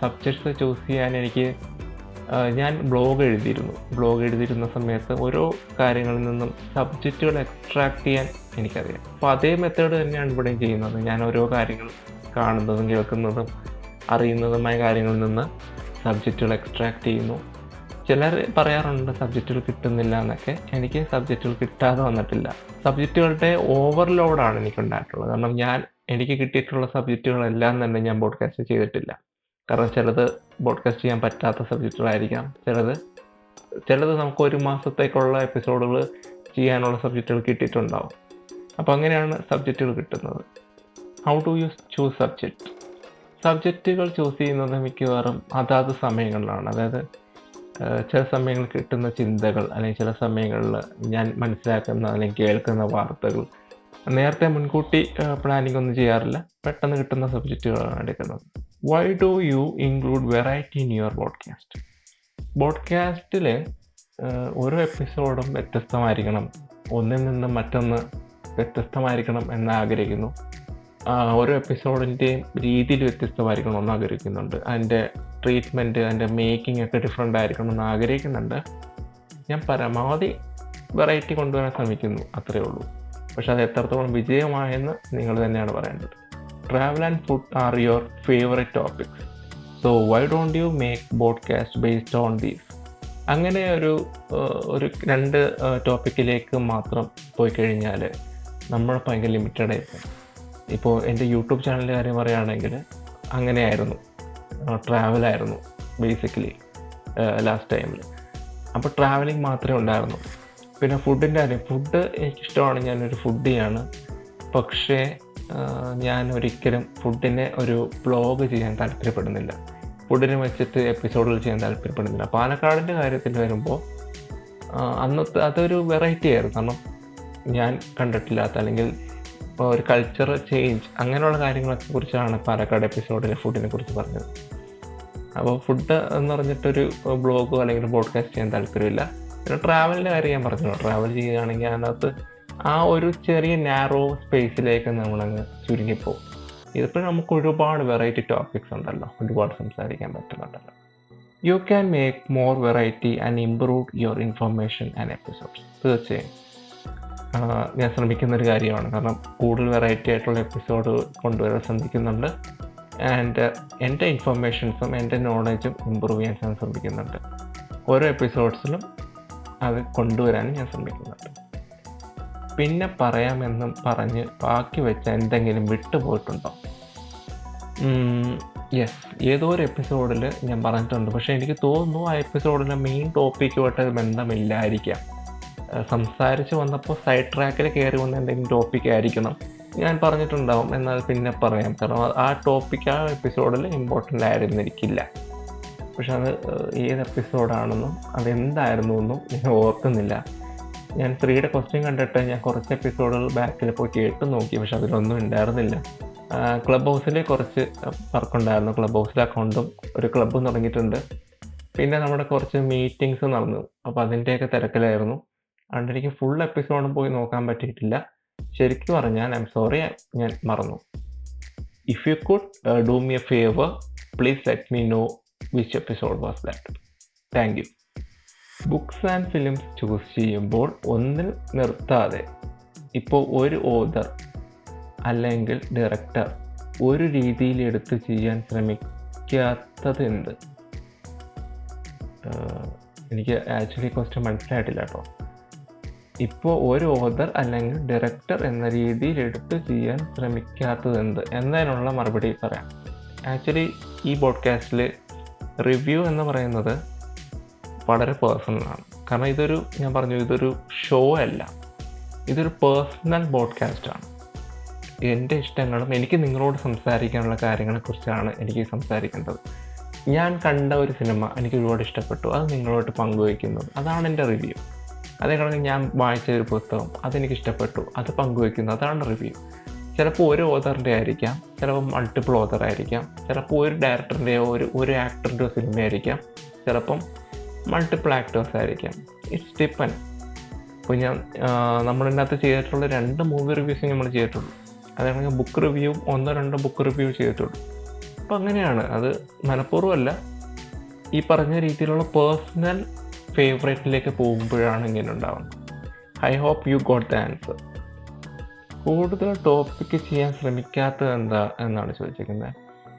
സബ്ജക്ട്സ് ചൂസ് ചെയ്യാൻ എനിക്ക് ഞാൻ ബ്ലോഗ് എഴുതിയിരുന്നു. ബ്ലോഗ് എഴുതിയിരുന്ന സമയത്ത് ഓരോ കാര്യങ്ങളിൽ നിന്നും സബ്ജക്റ്റുകൾ എക്സ്ട്രാക്ട് ചെയ്യാൻ എനിക്കറിയാം. അപ്പോൾ അതേ മെത്തേഡ് തന്നെയാണ് ഇവിടെയും ചെയ്യുന്നത്. ഞാൻ ഓരോ കാര്യങ്ങൾ കാണുന്നതും കേൾക്കുന്നതും അറിയുന്നതുമായ കാര്യങ്ങളിൽ നിന്ന് സബ്ജക്റ്റുകൾ എക്സ്ട്രാക്ട് ചെയ്യുന്നു. ചിലർ പറയാറുണ്ട് സബ്ജക്റ്റുകൾ കിട്ടുന്നില്ല എന്നൊക്കെ. എനിക്ക് സബ്ജക്റ്റുകൾ കിട്ടാതെ വന്നിട്ടില്ല. സബ്ജക്റ്റുകളുടെ ഓവർലോഡാണ് എനിക്കുണ്ടായിട്ടുള്ളത്. കാരണം ഞാൻ എനിക്ക് കിട്ടിയിട്ടുള്ള സബ്ജക്റ്റുകളെല്ലാം തന്നെ ഞാൻ ബോഡ്കാസ്റ്റ് ചെയ്തിട്ടില്ല. കാരണം ചിലത് ബോഡ്കാസ്റ്റ് ചെയ്യാൻ പറ്റാത്ത സബ്ജക്റ്റുകളായിരിക്കാം. ചിലത് ചിലത് നമുക്ക് ഒരു മാസത്തേക്കുള്ള എപ്പിസോഡുകൾ ചെയ്യാനുള്ള സബ്ജക്റ്റുകൾ കിട്ടിയിട്ടുണ്ടാവും. അപ്പോൾ അങ്ങനെയാണ് സബ്ജക്റ്റുകൾ കിട്ടുന്നത്. How to you choose subject സബ്ജക്റ്റുകൾ choose ചെയ്യുന്നത് മിക്കവാറും അതാത് സമയങ്ങളിലാണ്. അതായത് ചില സമയങ്ങളിൽ കിട്ടുന്ന ചിന്തകൾ അല്ലെങ്കിൽ ചില സമയങ്ങളിൽ ഞാൻ മനസ്സിലാക്കുന്ന അല്ലെങ്കിൽ കേൾക്കുന്ന വാർത്തകൾ നേരത്തെ മുൻകൂട്ടി പ്ലാനിംഗ് ഒന്നും ചെയ്യാറില്ല. പെട്ടെന്ന് കിട്ടുന്ന സബ്ജക്റ്റുകളാണ് എടുക്കുന്നത്. Why do you include variety in your podcast ബോഡ്കാസ്റ്റിൽ ഓരോ എപ്പിസോഡും വ്യത്യസ്തമായിരിക്കണം. ഒന്നിൽ നിന്ന് മറ്റൊന്ന് വ്യത്യസ്തമായിരിക്കണം എന്ന് ആഗ്രഹിക്കുന്നു. ഓരോ എപ്പിസോഡിന്റെയും രീതിയിൽ വ്യത്യസ്തമായിരിക്കണം എന്ന് ആഗ്രഹിക്കുന്നുണ്ട്. അതിന്റെ ട്രീറ്റ്മെന്റ് അതിന്റെ മേക്കിംഗ് ഒക്കെ ഡിഫറെന്റ് ആയിരിക്കണം എന്ന് ആഗ്രഹിക്കുന്നുണ്ട്. ഞാൻ പരമാവധി വെറൈറ്റി കൊണ്ടുവരാൻ ശ്രമിക്കുന്നു. അത്രയേ ഉള്ളൂ. പക്ഷെ അത് എത്രത്തോളം വിജയമായെന്ന് നിങ്ങൾ തന്നെയാണ് പറയേണ്ടത്. Travel and food are your favourite topics so why don't you make podcast based on these അങ്ങനെ ഒരു ഒരു രണ്ട് ടോപ്പിക്കിലേക്ക് മാത്രം പോയി കഴിഞ്ഞാൽ നമ്മൾ ഭയങ്കര ലിമിറ്റഡ് ആയിരുന്നു ഇപ്പോൾ എന്റെ യൂട്യൂബ് ചാനലിന്റെ കാര്യം പറയുകയാണെങ്കിൽ അങ്ങനെയായിരുന്നു. ട്രാവലായിരുന്നു ബേസിക്കലി ലാസ്റ്റ് ടൈമിൽ അപ്പോൾ ട്രാവലിംഗ് മാത്രമേ ഉണ്ടായിരുന്നു പിന്നെ ഫുഡിന്റെ കാര്യം. ഫുഡ് എനിക്കിഷ്ടമാണ്. ഞാനൊരു ഫുഡിയാണ് പക്ഷേ ഞാൻ ഒരിക്കലും ഫുഡിനെ ഒരു ബ്ലോഗ് ചെയ്യാൻ താല്പര്യപ്പെടുന്നില്ല. ഫുഡിനെ വെച്ചിട്ട് എപ്പിസോഡുകൾ ചെയ്യാൻ താല്പര്യപ്പെടുന്നില്ല. പാലക്കാടിന്റെ കാര്യത്തിൽ വരുമ്പോൾ അന്നത്തെ അതൊരു വെറൈറ്റി ആയിരുന്നു. കാരണം ഞാൻ കണ്ടിട്ടില്ലാത്ത അല്ലെങ്കിൽ ഇപ്പോൾ ഒരു കൾച്ചർ ചേഞ്ച് അങ്ങനെയുള്ള കാര്യങ്ങളൊക്കെ കുറിച്ചാണ് പാലക്കാട് എപ്പിസോഡിൽ ഫുഡിനെ കുറിച്ച് പറഞ്ഞത്. അപ്പോൾ ഫുഡ് എന്ന് പറഞ്ഞിട്ടൊരു ബ്ലോഗോ അല്ലെങ്കിൽ പോഡ്കാസ്റ്റ് ചെയ്യാൻ താല്പര്യമില്ല. പിന്നെ ട്രാവലിന്റെ കാര്യം ഞാൻ പറഞ്ഞു ട്രാവൽ ചെയ്യുകയാണെങ്കിൽ അതിനകത്ത് ആ ഒരു ചെറിയ നാരോ സ്പേസിലേക്ക് നമ്മളങ്ങ് ചുരുങ്ങിപ്പോകും ഇതിപ്പോൾ നമുക്ക് ഒരുപാട് വെറൈറ്റി ടോപ്പിക്സ് ഉണ്ടല്ലോ. ഒരുപാട് സംസാരിക്കാൻ പറ്റുന്നുണ്ടല്ലോ. You can make more variety and improve your information and episodes തീർച്ചയായും. ഞാൻ ശ്രമിക്കുന്ന ഒരു കാര്യമാണ്. കാരണം കൂടുതൽ വെറൈറ്റി ആയിട്ടുള്ള എപ്പിസോഡ് കൊണ്ടുവരാൻ ശ്രമിക്കുന്നുണ്ട്. ആൻഡ് എന്റെ ഇൻഫർമേഷൻസും എന്റെ നോളജും ഇമ്പ്രൂവ് ചെയ്യാൻ ഞാൻ ശ്രമിക്കുന്നുണ്ട്. ഓരോ എപ്പിസോഡ്സിലും അത് കൊണ്ടുവരാനും ഞാൻ ശ്രമിക്കുന്നുണ്ട്. പിന്നെ പറയാമെന്നും പറഞ്ഞ് ബാക്കി വെച്ച എന്തെങ്കിലും വിട്ടുപോയിട്ടുണ്ടോ? യെസ് ഏതോ ഒരു എപ്പിസോഡിൽ ഞാൻ പറഞ്ഞിട്ടുണ്ട്. പക്ഷേ എനിക്ക് തോന്നുന്നു ആ എപ്പിസോഡിന്റെ മെയിൻ ടോപ്പിക്കുമായിട്ട് ബന്ധമില്ലായിരിക്കാം. സംസാരിച്ച് വന്നപ്പോൾ സൈഡ് ട്രാക്കിൽ കയറി വന്ന എന്തെങ്കിലും ടോപ്പിക് ആയിരിക്കണം. ഞാൻ പറഞ്ഞിട്ടുണ്ടാവും. എന്നാൽ പിന്നെ പറയാം. കാരണം ആ ടോപ്പിക് ആ എപ്പിസോഡിൽ ഇമ്പോർട്ടന്റ് ആയിരുന്നിരിക്കില്ല. പക്ഷെ അത് ഏത് എപ്പിസോഡാണെന്നും അതെന്തായിരുന്നു എന്നും ഞാൻ ഓർക്കുന്നില്ല. ഞാൻ ത്രീയുടെ ക്വസ്റ്റ്യൻ കണ്ടിട്ട് ഞാൻ കുറച്ച് എപ്പിസോഡുകൾ ബാക്കിൽ പോയി കേട്ട് നോക്കി പക്ഷെ അതിലൊന്നും ഉണ്ടായിരുന്നില്ല. ക്ലബ് ഹൗസിൽ കുറച്ച് വർക്കുണ്ടായിരുന്നു. ക്ലബ് ഹൗസിലെ അക്കൗണ്ടും ഒരു ക്ലബ്ബും തുടങ്ങിയിട്ടുണ്ട്. പിന്നെ നമ്മുടെ കുറച്ച് മീറ്റിങ്സ് നടന്നു. അപ്പോൾ അതിന്റെയൊക്കെ തിരക്കിലായിരുന്നു. അതുകൊണ്ട് എനിക്ക് ഫുൾ എപ്പിസോഡും പോയി നോക്കാൻ പറ്റിയിട്ടില്ല. ശരിക്കും പറഞ്ഞാൽ ഐ എം സോറി ഞാൻ മറന്നു. If you could do me a favour please let me know which episode was that thank you books and films choose ചെയ്യുമ്പോൾ ഒന്നിൽ നിർത്താതെ ഇപ്പോൾ ഒരു ഓതർ അല്ലെങ്കിൽ ഡയറക്ടർ ഒരു രീതിയിൽ എടുത്ത് ചെയ്യാൻ ശ്രമിക്കാത്തത് എന്ത് എനിക്ക് ആക്ച്വലി ക്വസ്റ്റ്യൻ മനസ്സിലായിട്ടില്ല കേട്ടോ. ഇപ്പോൾ ഒരു ഓതർ അല്ലെങ്കിൽ ഡയറക്ടർ എന്ന രീതിയിൽ എടുത്ത് ചെയ്യാൻ ശ്രമിക്കാത്തത് എന്ത് എന്നതിനുള്ള മറുപടി പറയാം. ആക്ച്വലി ഈ പോഡ്കാസ്റ്റിൽ റിവ്യൂ എന്ന് പറയുന്നത് വളരെ പേഴ്സണലാണ് കാരണം ഇതൊരു ഞാൻ പറഞ്ഞു ഇതൊരു ഷോ അല്ല. ഇതൊരു പേഴ്സണൽ ബോഡ്കാസ്റ്റാണ് എന്റെ ഇഷ്ടങ്ങളും എനിക്ക് നിങ്ങളോട് സംസാരിക്കാനുള്ള കാര്യങ്ങളെക്കുറിച്ചാണ് എനിക്ക് സംസാരിക്കേണ്ടത്. ഞാൻ കണ്ട ഒരു സിനിമ എനിക്ക് ഒരുപാട് ഇഷ്ടപ്പെട്ടു. അത് നിങ്ങളോട് പങ്കുവയ്ക്കുന്നത്. അതാണ് എന്റെ റിവ്യൂ അതേ കണക്ക് ഞാൻ വായിച്ച ഒരു പുസ്തകം അതെനിക്ക് ഇഷ്ടപ്പെട്ടു. അത് പങ്കുവയ്ക്കുന്നു. അതാണ് റിവ്യൂ ചിലപ്പോൾ ഒരു ഓതറിന്റെ ആയിരിക്കാം ചിലപ്പോൾ മൾട്ടിപ്പിൾ ഓതർ ആയിരിക്കാം ചിലപ്പോൾ ഒരു ഡയറക്ടറിന്റെയോ ഒരു ഒരു ആക്ടറിന്റെയോ സിനിമ ആയിരിക്കാം ചിലപ്പം മൾട്ടിപ്പിൾ ആക്ടേഴ്സ് ആയിരിക്കാം. ഇറ്റ്സ് ഡിപ്പെൻഡ് ഇപ്പോൾ ഞാൻ നമ്മളിതിനകത്ത് ചെയ്തിട്ടുള്ള രണ്ട് മൂവി റിവ്യൂസ് നമ്മൾ ചെയ്തിട്ടുള്ളൂ. അതാണെങ്കിൽ ബുക്ക് റിവ്യൂ ഒന്നോ രണ്ടോ ബുക്ക് റിവ്യൂ ചെയ്തിട്ടുള്ളൂ. അപ്പോൾ അങ്ങനെയാണ്. അത് മനഃപൂർവമല്ല. ഈ പറഞ്ഞ രീതിയിലുള്ള പേഴ്സണൽ ഫേവറേറ്റിലേക്ക് പോകുമ്പോഴാണ് ഇങ്ങനെ ഉണ്ടാവുന്നത് I hope you got the answer കൂടുതൽ ടോപ്പിക്ക് ചെയ്യാൻ ശ്രമിക്കാത്തത് എന്താ എന്നാണ് ചോദിച്ചിരിക്കുന്നത്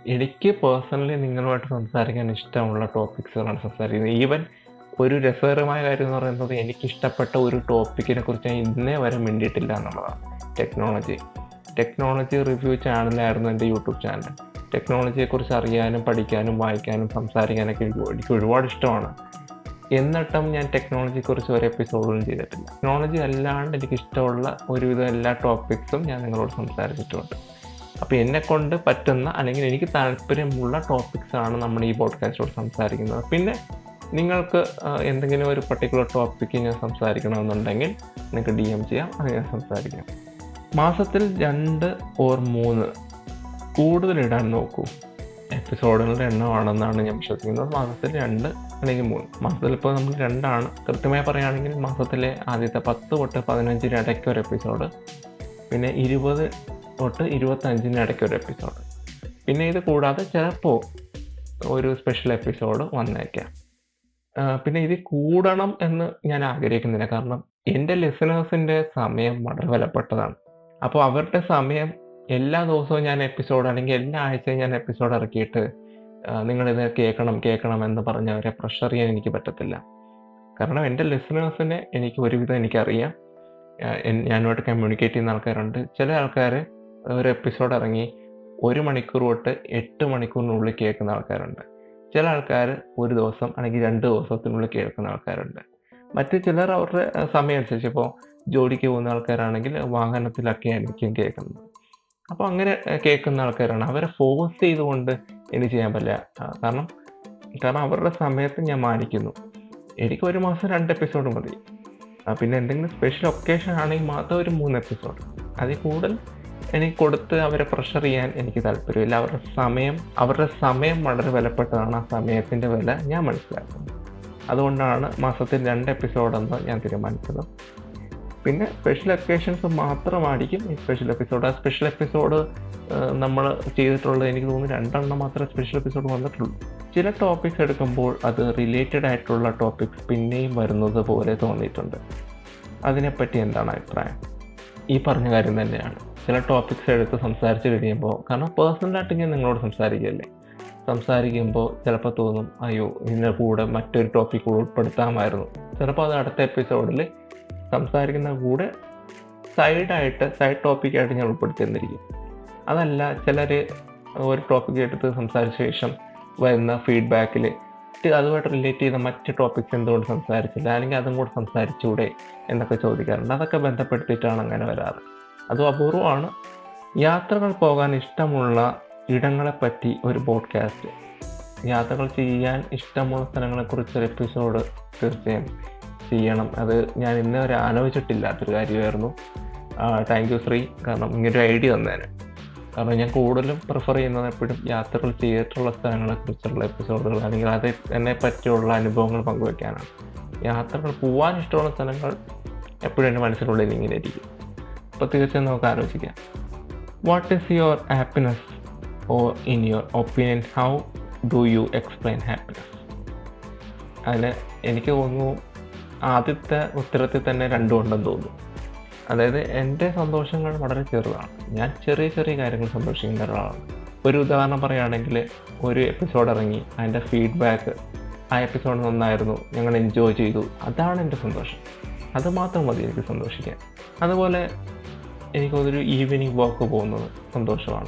എനിക്ക് പേഴ്സണലി നിങ്ങളുമായിട്ട് സംസാരിക്കാൻ ഇഷ്ടമുള്ള ടോപ്പിക്സുകളാണ് സംസാരിക്കുന്നത്. ഈവൻ ഒരു രസകരമായ കാര്യം എന്ന് പറയുന്നത് എനിക്കിഷ്ടപ്പെട്ട ഒരു ടോപ്പിക്കിനെ കുറിച്ച് ഞാൻ ഇന്നേ വരെ മിണ്ടിയിട്ടില്ല എന്നുള്ളതാണ്. ടെക്നോളജി ടെക്നോളജി റിവ്യൂ ചാനലായിരുന്നു എന്റെ യൂട്യൂബ് ചാനൽ ടെക്നോളജിയെക്കുറിച്ച് അറിയാനും പഠിക്കാനും വായിക്കാനും സംസാരിക്കാനൊക്കെ എനിക്ക് ഒരുപാട് ഇഷ്ടമാണ്. എന്നിട്ടും ഞാൻ ടെക്നോളജിയെക്കുറിച്ച് ഒരു എപ്പിസോഡും ചെയ്തിട്ടില്ല. ടെക്നോളജി അല്ലാണ്ട് എനിക്ക് ഇഷ്ടമുള്ള ഒരുവിധം എല്ലാ ടോപ്പിക്സും ഞാൻ നിങ്ങളോട് സംസാരിച്ചിട്ടുണ്ട്. അപ്പോൾ എന്നെ കൊണ്ട് പറ്റുന്ന അല്ലെങ്കിൽ എനിക്ക് താല്പര്യമുള്ള ടോപ്പിക്സാണ് നമ്മൾ ഈ പോഡ്കാസ്റ്റോട് സംസാരിക്കുന്നത്. പിന്നെ നിങ്ങൾക്ക് എന്തെങ്കിലും ഒരു പർട്ടിക്കുലർ ടോപ്പിക്ക് ഞാൻ സംസാരിക്കണമെന്നുണ്ടെങ്കിൽ നിങ്ങൾക്ക് ഡി എം ചെയ്യാം അത് ഞാൻ സംസാരിക്കാം. മാസത്തിൽ രണ്ട് ഓർ മൂന്ന് കൂടുതലിടാൻ നോക്കൂ. എപ്പിസോഡുകളുടെ എണ്ണമാണെന്നാണ് ഞാൻ വിശ്വസിക്കുന്നത്. മാസത്തിൽ രണ്ട് അല്ലെങ്കിൽ മൂന്ന്. മാസത്തിൽ ഇപ്പോൾ നമ്മൾ രണ്ടാണ്. കൃത്യമായി പറയുകയാണെങ്കിൽ മാസത്തിലെ ആദ്യത്തെ പത്ത് തൊട്ട് പതിനഞ്ചിന് ഇടയ്ക്ക് ഒരു എപ്പിസോഡ് പിന്നെ ഇരുപത് തൊട്ട് ഇരുപത്തഞ്ചിന് ഇടയ്ക്ക് ഒരു എപ്പിസോഡ് പിന്നെ ഇത് കൂടാതെ ചിലപ്പോൾ ഒരു സ്പെഷ്യൽ എപ്പിസോഡ് വന്നേക്കാം. പിന്നെ ഇത് കൂടണം എന്ന് ഞാൻ ആഗ്രഹിക്കുന്നില്ല. കാരണം എന്റെ ലിസണേഴ്സിന്റെ സമയം വളരെ വിലപ്പെട്ടതാണ്. അപ്പോൾ അവരുടെ സമയം എല്ലാ ദിവസവും ഞാൻ എപ്പിസോഡ് അല്ലെങ്കിൽ എല്ലാ ആഴ്ചയും ഞാൻ എപ്പിസോഡ് ഇറക്കിയിട്ട് നിങ്ങളിത് കേൾക്കണം കേൾക്കണം എന്ന് പറഞ്ഞ് അവരെ പ്രഷർ ചെയ്യാൻ എനിക്ക് പറ്റത്തില്ല. കാരണം എന്റെ ലിസണേഴ്സിനെ എനിക്ക് ഒരുവിധം എനിക്കറിയാം. ഞാനുമായിട്ട് കമ്മ്യൂണിക്കേറ്റ് ചെയ്യുന്ന ആൾക്കാരുണ്ട്. ചില ആൾക്കാർ ഒരു എപ്പിസോഡ് ഇറങ്ങി ഒരു മണിക്കൂർ തൊട്ട് എട്ട് മണിക്കൂറിനുള്ളിൽ കേൾക്കുന്ന ആൾക്കാരുണ്ട്. ചില ആൾക്കാർ ഒരു ദിവസം അല്ലെങ്കിൽ രണ്ട് ദിവസത്തിനുള്ളിൽ കേൾക്കുന്ന ആൾക്കാരുണ്ട്. മറ്റ് ചിലർ അവരുടെ സമയം അനുസരിച്ച് ഇപ്പോൾ ജോലിക്ക് പോകുന്ന ആൾക്കാരാണെങ്കിൽ വാഹനത്തിലൊക്കെ ആയിരിക്കും കേൾക്കുന്നത്. അപ്പോൾ അങ്ങനെ കേൾക്കുന്ന ആൾക്കാരാണ്. അവരെ ഫോഴ്സ് ചെയ്തുകൊണ്ട് എനിക്ക് ചെയ്യാൻ പറ്റില്ല. കാരണം കാരണം അവരുടെ സമയത്ത് ഞാൻ മാനിക്കുന്നു. എനിക്ക് ഒരു മാസം രണ്ട് എപ്പിസോഡ് മതി. പിന്നെ എന്തെങ്കിലും സ്പെഷ്യൽ ഒക്കേഷൻ ആണെങ്കിൽ മാത്രം ഒരു മൂന്ന് എപ്പിസോഡ് അതിൽ കൂടുതൽ എനിക്ക് കൊടുത്ത് അവരെ പ്രഷർ ചെയ്യാൻ എനിക്ക് താല്പര്യമില്ല. അവരുടെ സമയം അവരുടെ സമയം വളരെ വിലപ്പെട്ടതാണ്. ആ സമയത്തിന്റെ വില ഞാൻ മനസ്സിലാക്കുന്നത് അതുകൊണ്ടാണ് മാസത്തിൽ രണ്ട് എപ്പിസോഡെന്ന് ഞാൻ തീരുമാനിച്ചത്. പിന്നെ സ്പെഷ്യൽ ഒക്കേഷൻസ് മാത്രമായിരിക്കും ഈ സ്പെഷ്യൽ എപ്പിസോഡ് ആ സ്പെഷ്യൽ എപ്പിസോഡ് നമ്മൾ ചെയ്തിട്ടുള്ളത് എനിക്ക് തോന്നുന്നു രണ്ടെണ്ണം മാത്രമേ സ്പെഷ്യൽ എപ്പിസോഡ് വന്നിട്ടുള്ളൂ. ചില ടോപ്പിക്സ് എടുക്കുമ്പോൾ അത് റിലേറ്റഡ് ആയിട്ടുള്ള ടോപ്പിക്സ് പിന്നെയും വരുന്നത് പോലെ തോന്നിയിട്ടുണ്ട്. അതിനെപ്പറ്റി എന്താണ് അഭിപ്രായം? ഈ പറഞ്ഞ കാര്യം തന്നെയാണ്. ചില ടോപ്പിക്സ് എടുത്ത് സംസാരിച്ച് കഴിയുമ്പോൾ കാരണം പേഴ്സണലായിട്ട് ഞാൻ നിങ്ങളോട് സംസാരിക്കുകയല്ലേ? സംസാരിക്കുമ്പോൾ ചിലപ്പോൾ തോന്നും അയ്യോ ഇതിന്റെ കൂടെ മറ്റൊരു ടോപ്പിക് ഉൾപ്പെടുത്താമായിരുന്നു. ചിലപ്പോൾ അത് അടുത്ത എപ്പിസോഡിൽ സംസാരിക്കുന്ന കൂടെ സൈഡായിട്ട് സൈഡ് ടോപ്പിക്കായിട്ട് ഞാൻ ഉൾപ്പെടുത്തിയെന്നിരിക്കും അതല്ല ചിലർ ഒരു ടോപ്പിക് എടുത്ത് സംസാരിച്ച ശേഷം വരുന്ന ഫീഡ്ബാക്കിൽ അതുമായിട്ട് റിലേറ്റ് ചെയ്ത മറ്റ് ടോപ്പിക്സ് എന്തുകൊണ്ട് സംസാരിച്ചില്ല അല്ലെങ്കിൽ അതും കൂടെ സംസാരിച്ചൂടെ എന്നൊക്കെ ചോദിക്കാറുണ്ട്. അതൊക്കെ ബന്ധപ്പെടുത്തിയിട്ടാണ് അങ്ങനെ വരാറ്. അതും അപൂർവമാണ്. യാത്രകൾ പോകാൻ ഇഷ്ടമുള്ള ഇടങ്ങളെപ്പറ്റി ഒരു പോഡ്കാസ്റ്റ്. യാത്രകൾ ചെയ്യാൻ ഇഷ്ടമുള്ള സ്ഥലങ്ങളെക്കുറിച്ചൊരു എപ്പിസോഡ് തീർച്ചയായും ചെയ്യണം. അത് ഞാൻ ഇന്നേ വരെ ആലോചിച്ചിട്ടില്ലാത്തൊരു കാര്യമായിരുന്നു. Thank you Sree. കാരണം ഇങ്ങനൊരു ഐഡിയ തന്നേന്. കാരണം ഞാൻ കൂടുതലും പ്രിഫർ ചെയ്യുന്നത് എപ്പോഴും യാത്രകൾ ചെയ്തിട്ടുള്ള സ്ഥലങ്ങളെ കുറിച്ചുള്ള എപ്പിസോഡുകൾ അല്ലെങ്കിൽ അത് എന്നെ പറ്റിയുള്ള അനുഭവങ്ങൾ പങ്കുവെക്കാനാണ്. യാത്രകൾ പോകാൻ ഇഷ്ടമുള്ള സ്ഥലങ്ങൾ എപ്പോഴും എന്റെ മനസ്സിലുള്ളിൽ ഇങ്ങനെ ഇരിക്കും. അപ്പോൾ തീർച്ചയായും നമുക്ക് ആലോചിക്കാം. What is your happiness or in your opinion how do you explain happiness അതിന് എനിക്ക് തോന്നുന്നു ആദ്യത്തെ ഉത്തരത്തിൽ തന്നെ രണ്ടും ഉണ്ടെന്ന് തോന്നുന്നു. അതായത് എന്റെ സന്തോഷങ്ങൾ വളരെ ചെറുതാണ്. ഞാൻ ചെറിയ ചെറിയ കാര്യങ്ങൾ സന്തോഷിക്കുന്ന ഒരാളാണ്. ഒരു ഉദാഹരണം പറയുകയാണെങ്കിൽ ഒരു എപ്പിസോഡ് ഇറങ്ങി അതിന്റെ ഫീഡ്ബാക്ക് ആ എപ്പിസോഡ് നന്നായിരുന്നു ഞങ്ങൾ എൻജോയ് ചെയ്തു. അതാണ് എന്റെ സന്തോഷം. അതുമാത്രം മതി എനിക്ക് സന്തോഷിക്കാൻ. അതുപോലെ എനിക്ക് എനിക്കൊരു ഈവനിങ് വാക്ക് പോകുന്നത് സന്തോഷമാണ്.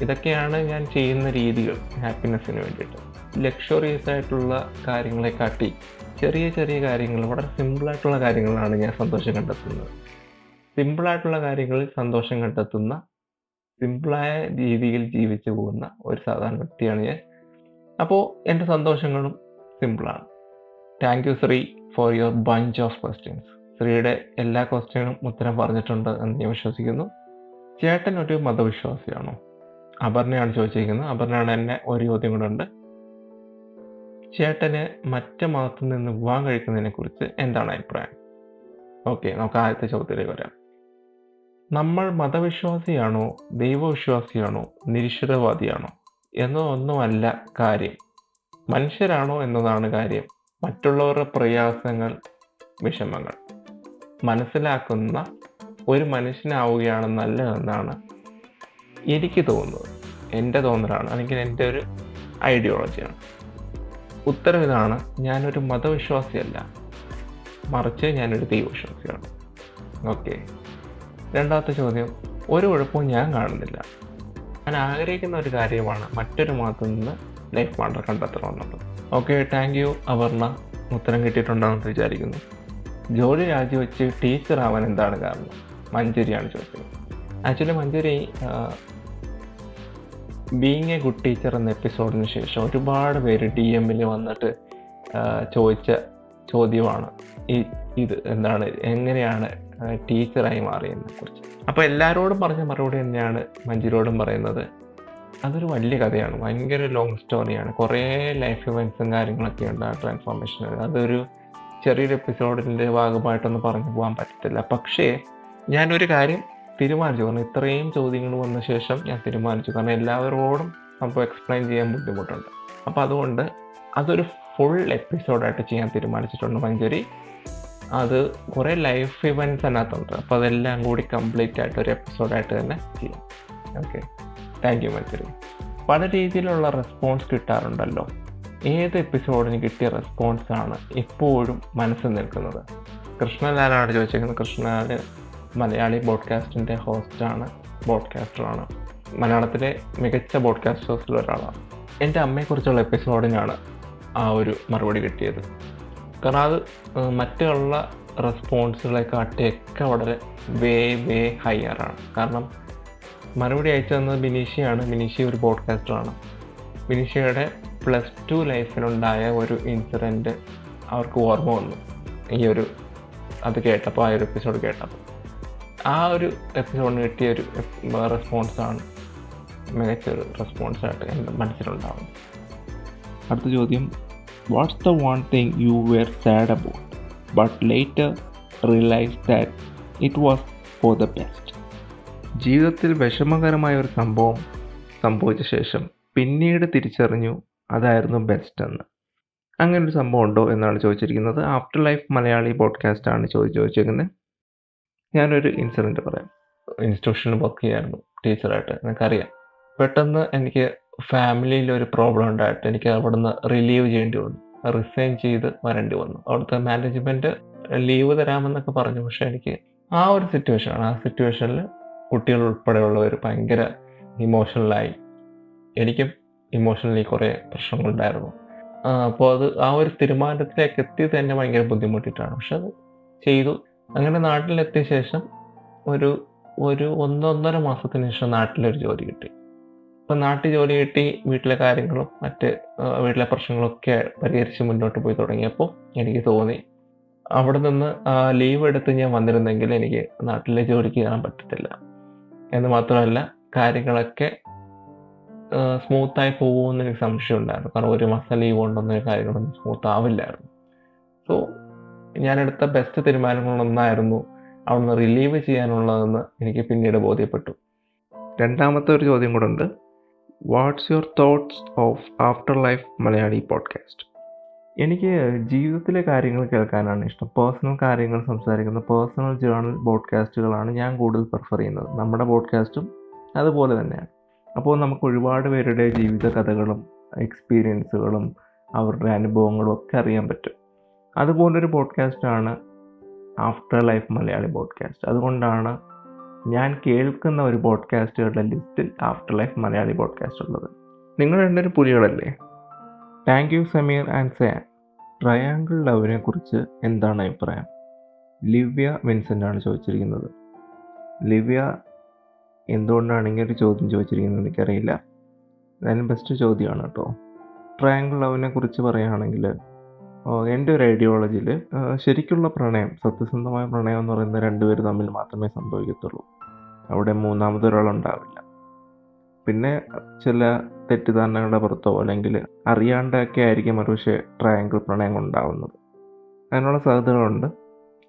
ഇതൊക്കെയാണ് ഞാൻ ചെയ്യുന്ന രീതികൾ ഹാപ്പിനെസ്സിന് വേണ്ടിയിട്ട്. ലക്ഷറിയസ് ആയിട്ടുള്ള കാര്യങ്ങളെ കാട്ടി ചെറിയ ചെറിയ കാര്യങ്ങൾ വളരെ സിമ്പിളായിട്ടുള്ള കാര്യങ്ങളാണ് ഞാൻ സന്തോഷം കണ്ടെത്തുന്നത്. സിമ്പിളായിട്ടുള്ള കാര്യങ്ങളിൽ സന്തോഷം കണ്ടെത്തുന്ന സിമ്പിളായ രീതിയിൽ ജീവിച്ചു പോകുന്ന ഒരു സാധാരണ വ്യക്തിയാണ് ഞാൻ. അപ്പോൾ എന്റെ സന്തോഷങ്ങളും സിമ്പിളാണ് thank you Sree for your bunch of questions ശ്രീയുടെ എല്ലാ ക്വസ്റ്റ്യനും ഉത്തരം പറഞ്ഞിട്ടുണ്ട് എന്ന് ഞാൻ വിശ്വസിക്കുന്നു. ചേട്ടൻ ഒരു മതവിശ്വാസിയാണോ? അപർണയാണ് ചോദിച്ചിരിക്കുന്നത്. അപർണയാണ് എന്നെ ഒരു ചോദ്യം കൂടെ ഉണ്ട്. ചേട്ടന് മറ്റു മതത്തിൽ നിന്ന് വിവാഹം കഴിക്കുന്നതിനെ കുറിച്ച് എന്താണ് അഭിപ്രായം? ഓക്കെ നമുക്ക് ആദ്യത്തെ ചോദ്യത്തിലേക്ക് വരാം. നമ്മൾ മതവിശ്വാസിയാണോ ദൈവവിശ്വാസിയാണോ നിരീശ്വരവാദിയാണോ എന്നതൊന്നുമല്ല കാര്യം. മനുഷ്യരാണോ എന്നതാണ് കാര്യം. മറ്റുള്ളവരുടെ പ്രയാസങ്ങൾ വിഷമങ്ങൾ. മനസ്സിലാക്കുന്ന ഒരു മനുഷ്യനാവുകയാണ് നല്ലതെന്നാണ് എനിക്ക് തോന്നുന്നത്. എന്റെ തോന്നലാണ് അല്ലെങ്കിൽ എന്റെ ഒരു ഐഡിയോളജിയാണ് ഉത്തരം ഇതാണ് ഞാനൊരു മതവിശ്വാസിയല്ല. മറിച്ച് ഞാനൊരു ദൈവവിശ്വാസിയാണ്. ഓക്കെ. രണ്ടാമത്തെ ചോദ്യം ഒരു കുഴപ്പവും ഞാൻ കാണുന്നില്ല. ഞാൻ ആഗ്രഹിക്കുന്ന ഒരു കാര്യമാണ് മറ്റൊരു മതത്തിൽ നിന്ന് ലൈഫ് പാർട്ണർ കണ്ടെത്തണമെന്നുള്ളത് ഓക്കെ താങ്ക് യു അപർണ. ഉത്തരം കിട്ടിയിട്ടുണ്ടാകുമെന്ന് വിചാരിക്കുന്നു. ജോലി രാജിവെച്ച് ടീച്ചർ ആവാൻ എന്താണ് കാരണം? മഞ്ജുരിയാണ് ചോദിച്ചത് actually Manjuri being a good teacher എന്ന എപ്പിസോഡിന് ശേഷം ഒരുപാട് പേര് ഡി എമ്മിൽ വന്നിട്ട് ചോദിച്ച ചോദ്യമാണ് ഈ ഇത് എന്താണ് എങ്ങനെയാണ് ടീച്ചറായി മാറിയതിനെ കുറിച്ച്. അപ്പോൾ എല്ലാവരോടും പറഞ്ഞ മറുപടി തന്നെയാണ് മഞ്ജുരോടും പറയുന്നത്. അതൊരു വലിയ കഥയാണ് ഭയങ്കര ലോങ് സ്റ്റോറിയാണ് കുറേ ലൈഫ് ഇവൻസും കാര്യങ്ങളൊക്കെ ഉണ്ട് ആ ട്രാൻസ്ഫോർമേഷൻ അതൊരു ചെറിയൊരു എപ്പിസോഡിന്റെ ഭാഗമായിട്ടൊന്നും പറഞ്ഞു പോകാൻ പറ്റത്തില്ല. പക്ഷേ ഞാനൊരു കാര്യം തീരുമാനിച്ചു. കാരണം ഇത്രയും ചോദ്യങ്ങൾ വന്ന ശേഷം ഞാൻ തീരുമാനിച്ചു. കാരണം എല്ലാവരോടും നമുക്ക് എക്സ്പ്ലെയിൻ ചെയ്യാൻ ബുദ്ധിമുട്ടുണ്ട്. അപ്പോൾ അതുകൊണ്ട് അതൊരു ഫുൾ എപ്പിസോഡായിട്ട് ചെയ്യാൻ തീരുമാനിച്ചിട്ടുണ്ട് മഞ്ജരി. അത് കുറേ ലൈഫ് ഇവന്റ്സ് അതിനകത്തുണ്ട്. അപ്പോൾ അതെല്ലാം കൂടി കംപ്ലീറ്റ് ആയിട്ട് ഒരു എപ്പിസോഡായിട്ട് തന്നെ ചെയ്യാം. Okay thank you Manjari. പല രീതിയിലുള്ള റെസ്പോൺസ് കിട്ടാറുണ്ടല്ലോ. ഏത് എപ്പിസോഡിന് കിട്ടിയ റെസ്പോൺസാണ് എപ്പോഴും മനസ്സിൽ നിൽക്കുന്നത്? കൃഷ്ണലാലാണ് ചോദിച്ചേക്കുന്നത്? കൃഷ്ണലാൽ മലയാളി ബോഡ്കാസ്റ്റിന്റെ ഹോസ്റ്റാണ് ബോഡ്കാസ്റ്ററാണ് മലയാളത്തിലെ മികച്ച ബോഡ്കാസ്റ്റേഴ്സിൽ ഒരാളാണ്. എന്റെ അമ്മയെക്കുറിച്ചുള്ള എപ്പിസോഡിനാണ് ആ ഒരു മറുപടി കിട്ടിയത്. കാരണം അത് മറ്റുള്ള റെസ്പോൺസുകളെക്കാട്ടിയൊക്കെ വളരെ വേ വേ ഹയറാണ് കാരണം മറുപടി അയച്ചു തന്നത് ബിനീഷയാണ് ബിനീഷി ഒരു പോഡ്കാസ്റ്ററാണ് ബിനീഷയുടെ പ്ലസ് ടു ലൈഫിലുണ്ടായ ഒരു ഇൻസിഡന്റ് അവർക്ക് ഓർമ്മ വന്നു. ഈ ഒരു അത് കേട്ടപ്പോൾ ആ ഒരു എപ്പിസോഡ് കേട്ടപ്പോൾ. ആ ഒരു എപ്പിസോഡിന് കിട്ടിയ ഒരു റെസ്പോൺസാണ് മികച്ചൊരു റെസ്പോൺസായിട്ട് എന്റെ മനസ്സിലുണ്ടാവുന്നത്. അടുത്ത ചോദ്യം what's the one thing you were sad about but later realise that it was for the best ജീവിതത്തിൽ വിഷമകരമായ ഒരു സംഭവം സംഭവിച്ച ശേഷം പിന്നീട് തിരിച്ചറിഞ്ഞു അതായിരുന്നു ബെസ്റ്റ് എന്ന്. അങ്ങനൊരു ഒരു സംഭവം ഉണ്ടോ എന്നാണ് ചോദിച്ചിരിക്കുന്നത്. ആഫ്റ്റർ ലൈഫ് മലയാളി പോഡ്കാസ്റ്റ് ആണ് ചോദിച്ചു ചോദിച്ചിരിക്കുന്നത് ഞാനൊരു ഇൻസിഡന്റ് പറയാം. ഇൻസ്റ്റിറ്റ്യൂഷനിൽ വർക്ക് ചെയ്യായിരുന്നു ടീച്ചറായിട്ട് എനിക്കറിയാം പെട്ടെന്ന് എനിക്ക് ഫാമിലിയിൽ ഒരു പ്രോബ്ലം ഉണ്ടായിട്ട് എനിക്ക് അവിടുന്ന് റിലീവ് ചെയ്യേണ്ടി വന്നു. റിസൈൻ ചെയ്ത് വരേണ്ടി വന്നു. അവിടുത്തെ മാനേജ്മെന്റ് ലീവ് തരാമെന്നൊക്കെ പറഞ്ഞു. പക്ഷേ എനിക്ക് ആ ഒരു സിറ്റുവേഷനാണ് ആ സിറ്റുവേഷനിൽ കുട്ടികൾ ഉൾപ്പെടെയുള്ളവർ ഭയങ്കര ഇമോഷണലായി എനിക്കും ഇമോഷണലി കുറേ പ്രശ്നങ്ങളുണ്ടായിരുന്നു അപ്പോൾ അത് ആ ഒരു തീരുമാനത്തിലേക്ക് എത്തി തന്നെ ഭയങ്കര ബുദ്ധിമുട്ടിട്ടാണ്. പക്ഷെ അത് ചെയ്തു. അങ്ങനെ നാട്ടിലെത്തിയ ശേഷം ഒരു ഒരു ഒന്നൊന്നര മാസത്തിന് ശേഷം നാട്ടിലൊരു ജോലി കിട്ടി. അപ്പം നാട്ടിൽ ജോലി കിട്ടി വീട്ടിലെ കാര്യങ്ങളും മറ്റ് വീട്ടിലെ പ്രശ്നങ്ങളൊക്കെ പരിഹരിച്ച് മുന്നോട്ട് പോയി തുടങ്ങിയപ്പോൾ എനിക്ക് തോന്നി അവിടെ നിന്ന് ലീവ് എടുത്ത് ഞാൻ വന്നിരുന്നെങ്കിൽ എനിക്ക് നാട്ടിലെ ജോലിക്ക് കയറാൻ പറ്റത്തില്ല. എന്ന് മാത്രമല്ല കാര്യങ്ങളൊക്കെ സ്മൂത്തായി പോകുമെന്ന് എനിക്ക് സംശയം ഉണ്ടായിരുന്നു കാരണം ഒരു മാസം ലീവ് കൊണ്ടൊന്നും കാര്യങ്ങളൊന്നും സ്മൂത്ത് ആവില്ലായിരുന്നു സോ ഞാനെടുത്ത ബെസ്റ്റ് തീരുമാനങ്ങളൊന്നായിരുന്നു അവിടുന്ന് റിലീവ് ചെയ്യാനുള്ളതെന്ന് എനിക്ക് പിന്നീട് ബോധ്യപ്പെട്ടു. രണ്ടാമത്തെ ഒരു ചോദ്യം കൂടെ ഉണ്ട്. What's your thoughts of after life Malayali podcast എനിക്ക് ജീവിതത്തിലെ കാര്യങ്ങൾ കേൾക്കാനാണ് ഇഷ്ടം. പേഴ്സണൽ കാര്യങ്ങൾ സംസാരിക്കുന്ന പേഴ്സണൽ ജേർണൽ ബോഡ്കാസ്റ്റുകളാണ് ഞാൻ കൂടുതൽ പ്രിഫർ ചെയ്യുന്നത്. നമ്മുടെ പോഡ്കാസ്റ്റും അതുപോലെ തന്നെയാണ്. അപ്പോൾ നമുക്ക് ഒരുപാട് പേരുടെ ജീവിത കഥകളും എക്സ്പീരിയൻസുകളും അവരുടെ അനുഭവങ്ങളും ഒക്കെ അറിയാൻ പറ്റും. അതുപോലൊരു പോഡ്കാസ്റ്റാണ് ആഫ്റ്റർ ലൈഫ് മലയാളി പോഡ്കാസ്റ്റ് അതുകൊണ്ടാണ് ഞാൻ കേൾക്കുന്ന ഒരു പോഡ്കാസ്റ്റുകളുടെ ലിസ്റ്റിൽ ആഫ്റ്റർ ലൈഫ് മലയാളി പോഡ്കാസ്റ്റ് ഉള്ളത്. നിങ്ങൾ രണ്ടൊരു പുലികളല്ലേ? താങ്ക് യു സമീർ ആൻഡ് സാൻ ട്രയാങ്കിൾ ലവിനെ കുറിച്ച് എന്താണ് അഭിപ്രായം? ലിവ്യ വിൻസെന്റ് ആണ് ചോദിച്ചിരിക്കുന്നത്. ലിവ്യ എന്തുകൊണ്ടാണ് ഇങ്ങനെ ഒരു ചോദ്യം ചോദിച്ചിരിക്കുന്നത് എനിക്കറിയില്ല. എന്തായാലും ബെസ്റ്റ് ചോദ്യമാണ് കേട്ടോ. ട്രയാങ്കിൾ ലവിനെ കുറിച്ച് പറയുകയാണെങ്കിൽ എന്റെ ഒരു ഐഡിയോളജിയിൽ ശരിക്കുള്ള പ്രണയം സത്യസന്ധമായ പ്രണയം എന്ന് പറയുന്നത് രണ്ടുപേർ തമ്മിൽ മാത്രമേ സംഭവിക്കത്തുള്ളൂ. അവിടെ മൂന്നാമതൊരാളുണ്ടാവില്ല പിന്നെ ചില തെറ്റിദ്ധാരണകളുടെ പുറത്തോ അല്ലെങ്കിൽ അറിയാണ്ടൊക്കെ ആയിരിക്കും ഒരുപക്ഷെ ട്രയാങ്കിൾ പ്രണയം ഉണ്ടാവുന്നത്. അതിനുള്ള സാധ്യതകളുണ്ട്.